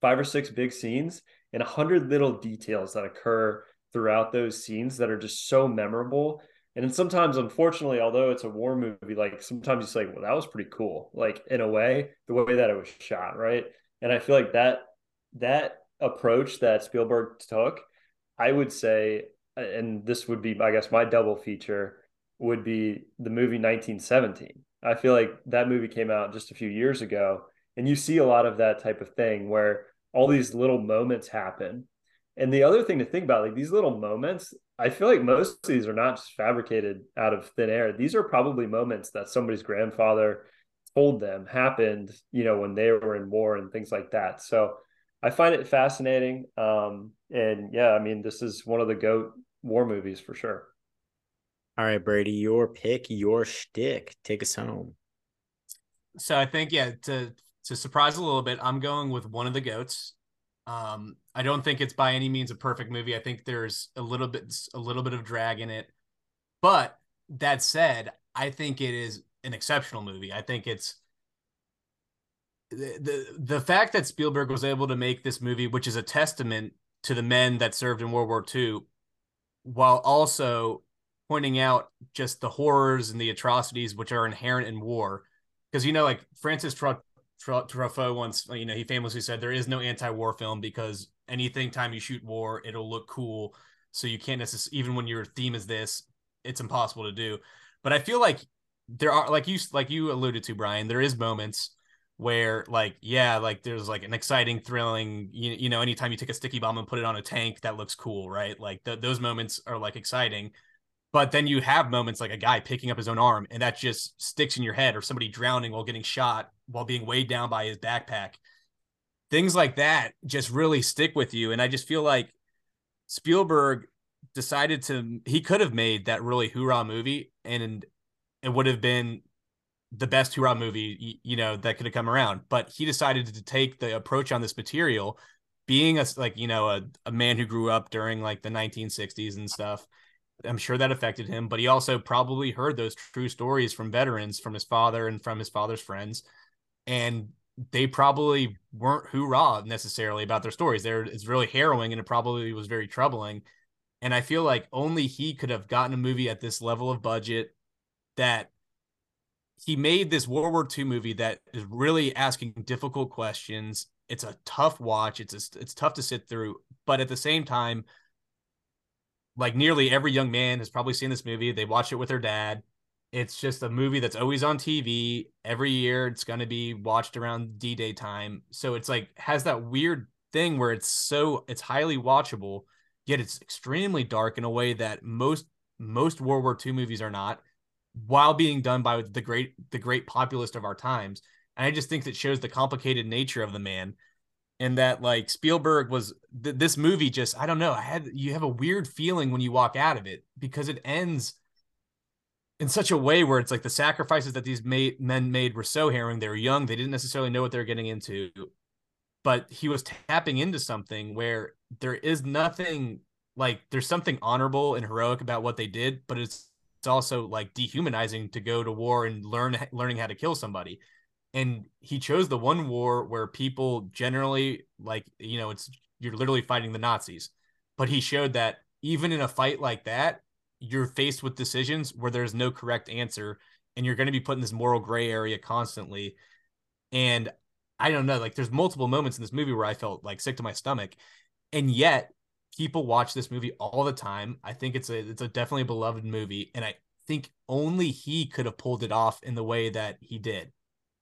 five or six big scenes and a hundred little details that occur throughout those scenes that are just so memorable. And sometimes, unfortunately, although it's a war movie, like sometimes it's like, well, that was pretty cool. Like in a way, the way that it was shot, right? And I feel like that that approach that Spielberg took, I would say, and this would be, I guess, my double feature would be the movie 1917. I feel like that movie came out just a few years ago, and you see a lot of that type of thing where all these little moments happen. And the other thing to think about, like these little moments, I feel like most of these are not just fabricated out of thin air. These are probably moments that somebody's grandfather told them happened, you know, when they were in war and things like that. So I find it fascinating. Um, and yeah, I mean, this is one of the GOAT war movies for sure. All right, Brady, your pick, your shtick. Take us home. So I think, yeah, to to surprise a little bit, I'm going with one of the goats. Um, I don't think it's by any means a perfect movie. I think there's a little bit a little bit of drag in it. But that said, I think it is an exceptional movie. I think it's the, the the fact that Spielberg was able to make this movie, which is a testament to the men that served in World War II, while also pointing out just the horrors and the atrocities which are inherent in war. Because you know, like Francis Tr- Tr- Truffaut once, you know, he famously said there is no anti-war film because anything time you shoot war, it'll look cool. So you can't necessarily, even when your theme is this, it's impossible to do. But I feel like there are, like you, like you alluded to, Brian, there is moments where like yeah like there's like an exciting thrilling you, you know anytime you take a sticky bomb and put it on a tank that looks cool right like th- those moments are like exciting but then you have moments like a guy picking up his own arm and that just sticks in your head, or somebody drowning while getting shot while being weighed down by his backpack. Things like that just really stick with you. And I just feel like Spielberg decided to, he could have made that really hoorah movie and it would have been the best hoorah movie, you know, that could have come around. But he decided to take the approach on this material, being a, like, you know, a, a man who grew up during like the 1960s and stuff I'm sure that affected him, but he also probably heard those true stories from veterans, from his father and from his father's friends. And they probably weren't hoorah necessarily about their stories. There it's really harrowing and it probably was very troubling. And I feel like only he could have gotten a movie at this level of budget that he made this World War II movie that is really asking difficult questions. It's a tough watch. It's a, it's tough to sit through, but at the same time, like nearly every young man has probably seen this movie. They watch it with their dad. It's just a movie that's always on TV every year. It's going to be watched around D Day time. So it's like has that weird thing where it's so it's highly watchable, yet it's extremely dark in a way that most most World War II movies are not, while being done by the great the great populist of our times. And I just think that shows the complicated nature of the man and that like Spielberg was th- this movie just I don't know I had you have a weird feeling when you walk out of it because it ends in such a way where it's like the sacrifices that these men made were so harrowing. They were young they didn't necessarily know what they were getting into but he was tapping into something where there is nothing like there's something honorable and heroic about what they did but it's it's also like dehumanizing to go to war and learn learning how to kill somebody and he chose the one war where people generally like you know it's you're literally fighting the nazis but he showed that even in a fight like that you're faced with decisions where there's no correct answer and you're going to be put in this moral gray area constantly. And i don't know like there's multiple moments in this movie where i felt like sick to my stomach and yet people watch this movie all the time. I think it's a it's a definitely beloved movie and i think only he could have pulled it off in the way that he did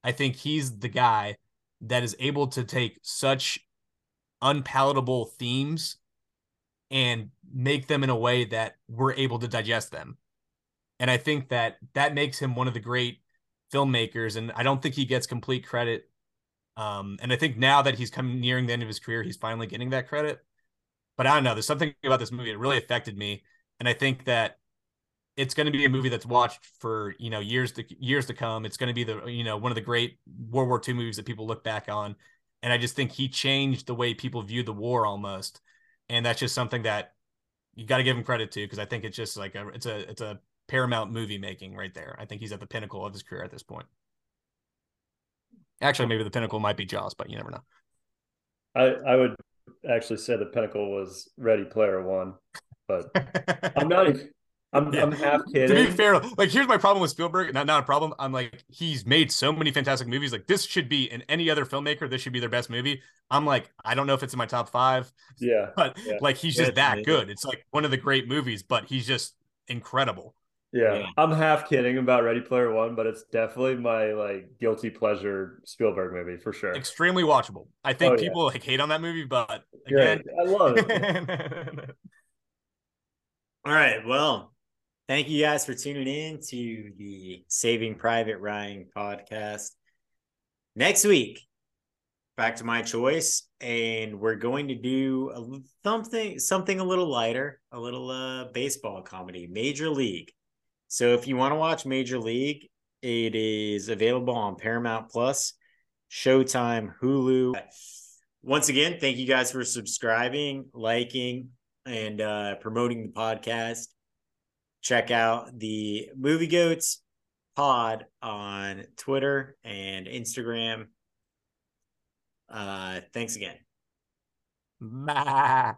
I think he's the guy that is able to take such unpalatable themes and make them in a way that we're able to digest them. And I think that that makes him one of the great filmmakers. And I don't think he gets complete credit. Um, and I think now that he's coming nearing the end of his career, he's finally getting that credit. But I don't know. There's something about this movie that really affected me. And I think that it's going to be a movie that's watched for you know years to years to come. It's going to be the you know one of the great World War II movies that people look back on, and I just think he changed the way people view the war almost, and that's just something that you got to give him credit to because I think it's just like a it's a it's a paramount movie making right there. I think he's at the pinnacle of his career at this point. Actually, maybe the pinnacle might be Jaws, but you never know. I I would actually say the pinnacle was Ready Player One, but I'm not. Even, I'm, yeah. I'm half kidding. To be fair, like here's my problem with Spielberg. Not not a problem. I'm like he's made so many fantastic movies. Like this should be in any other filmmaker. This should be their best movie. I'm like I don't know if it's in my top five. Yeah, but yeah. like he's just that good. It's like one of the great movies, but he's just incredible. Yeah. yeah. I'm half kidding about Ready Player One, but it's definitely my like guilty pleasure Spielberg movie for sure. Extremely watchable. I think oh, people yeah. like hate on that movie, but again, Great. I love it. All right. Well, thank you guys for tuning in to the Saving Private Ryan podcast. Next week, back to my choice, and we're going to do a, something something a little lighter, a little uh, baseball comedy, Major League. So if you want to watch Major League, it is available on Paramount Plus, Showtime, Hulu. Once again, thank you guys for subscribing, liking, and uh, promoting the podcast. Check out the Movie Goats pod on Twitter and Instagram. Uh, thanks again. Bye.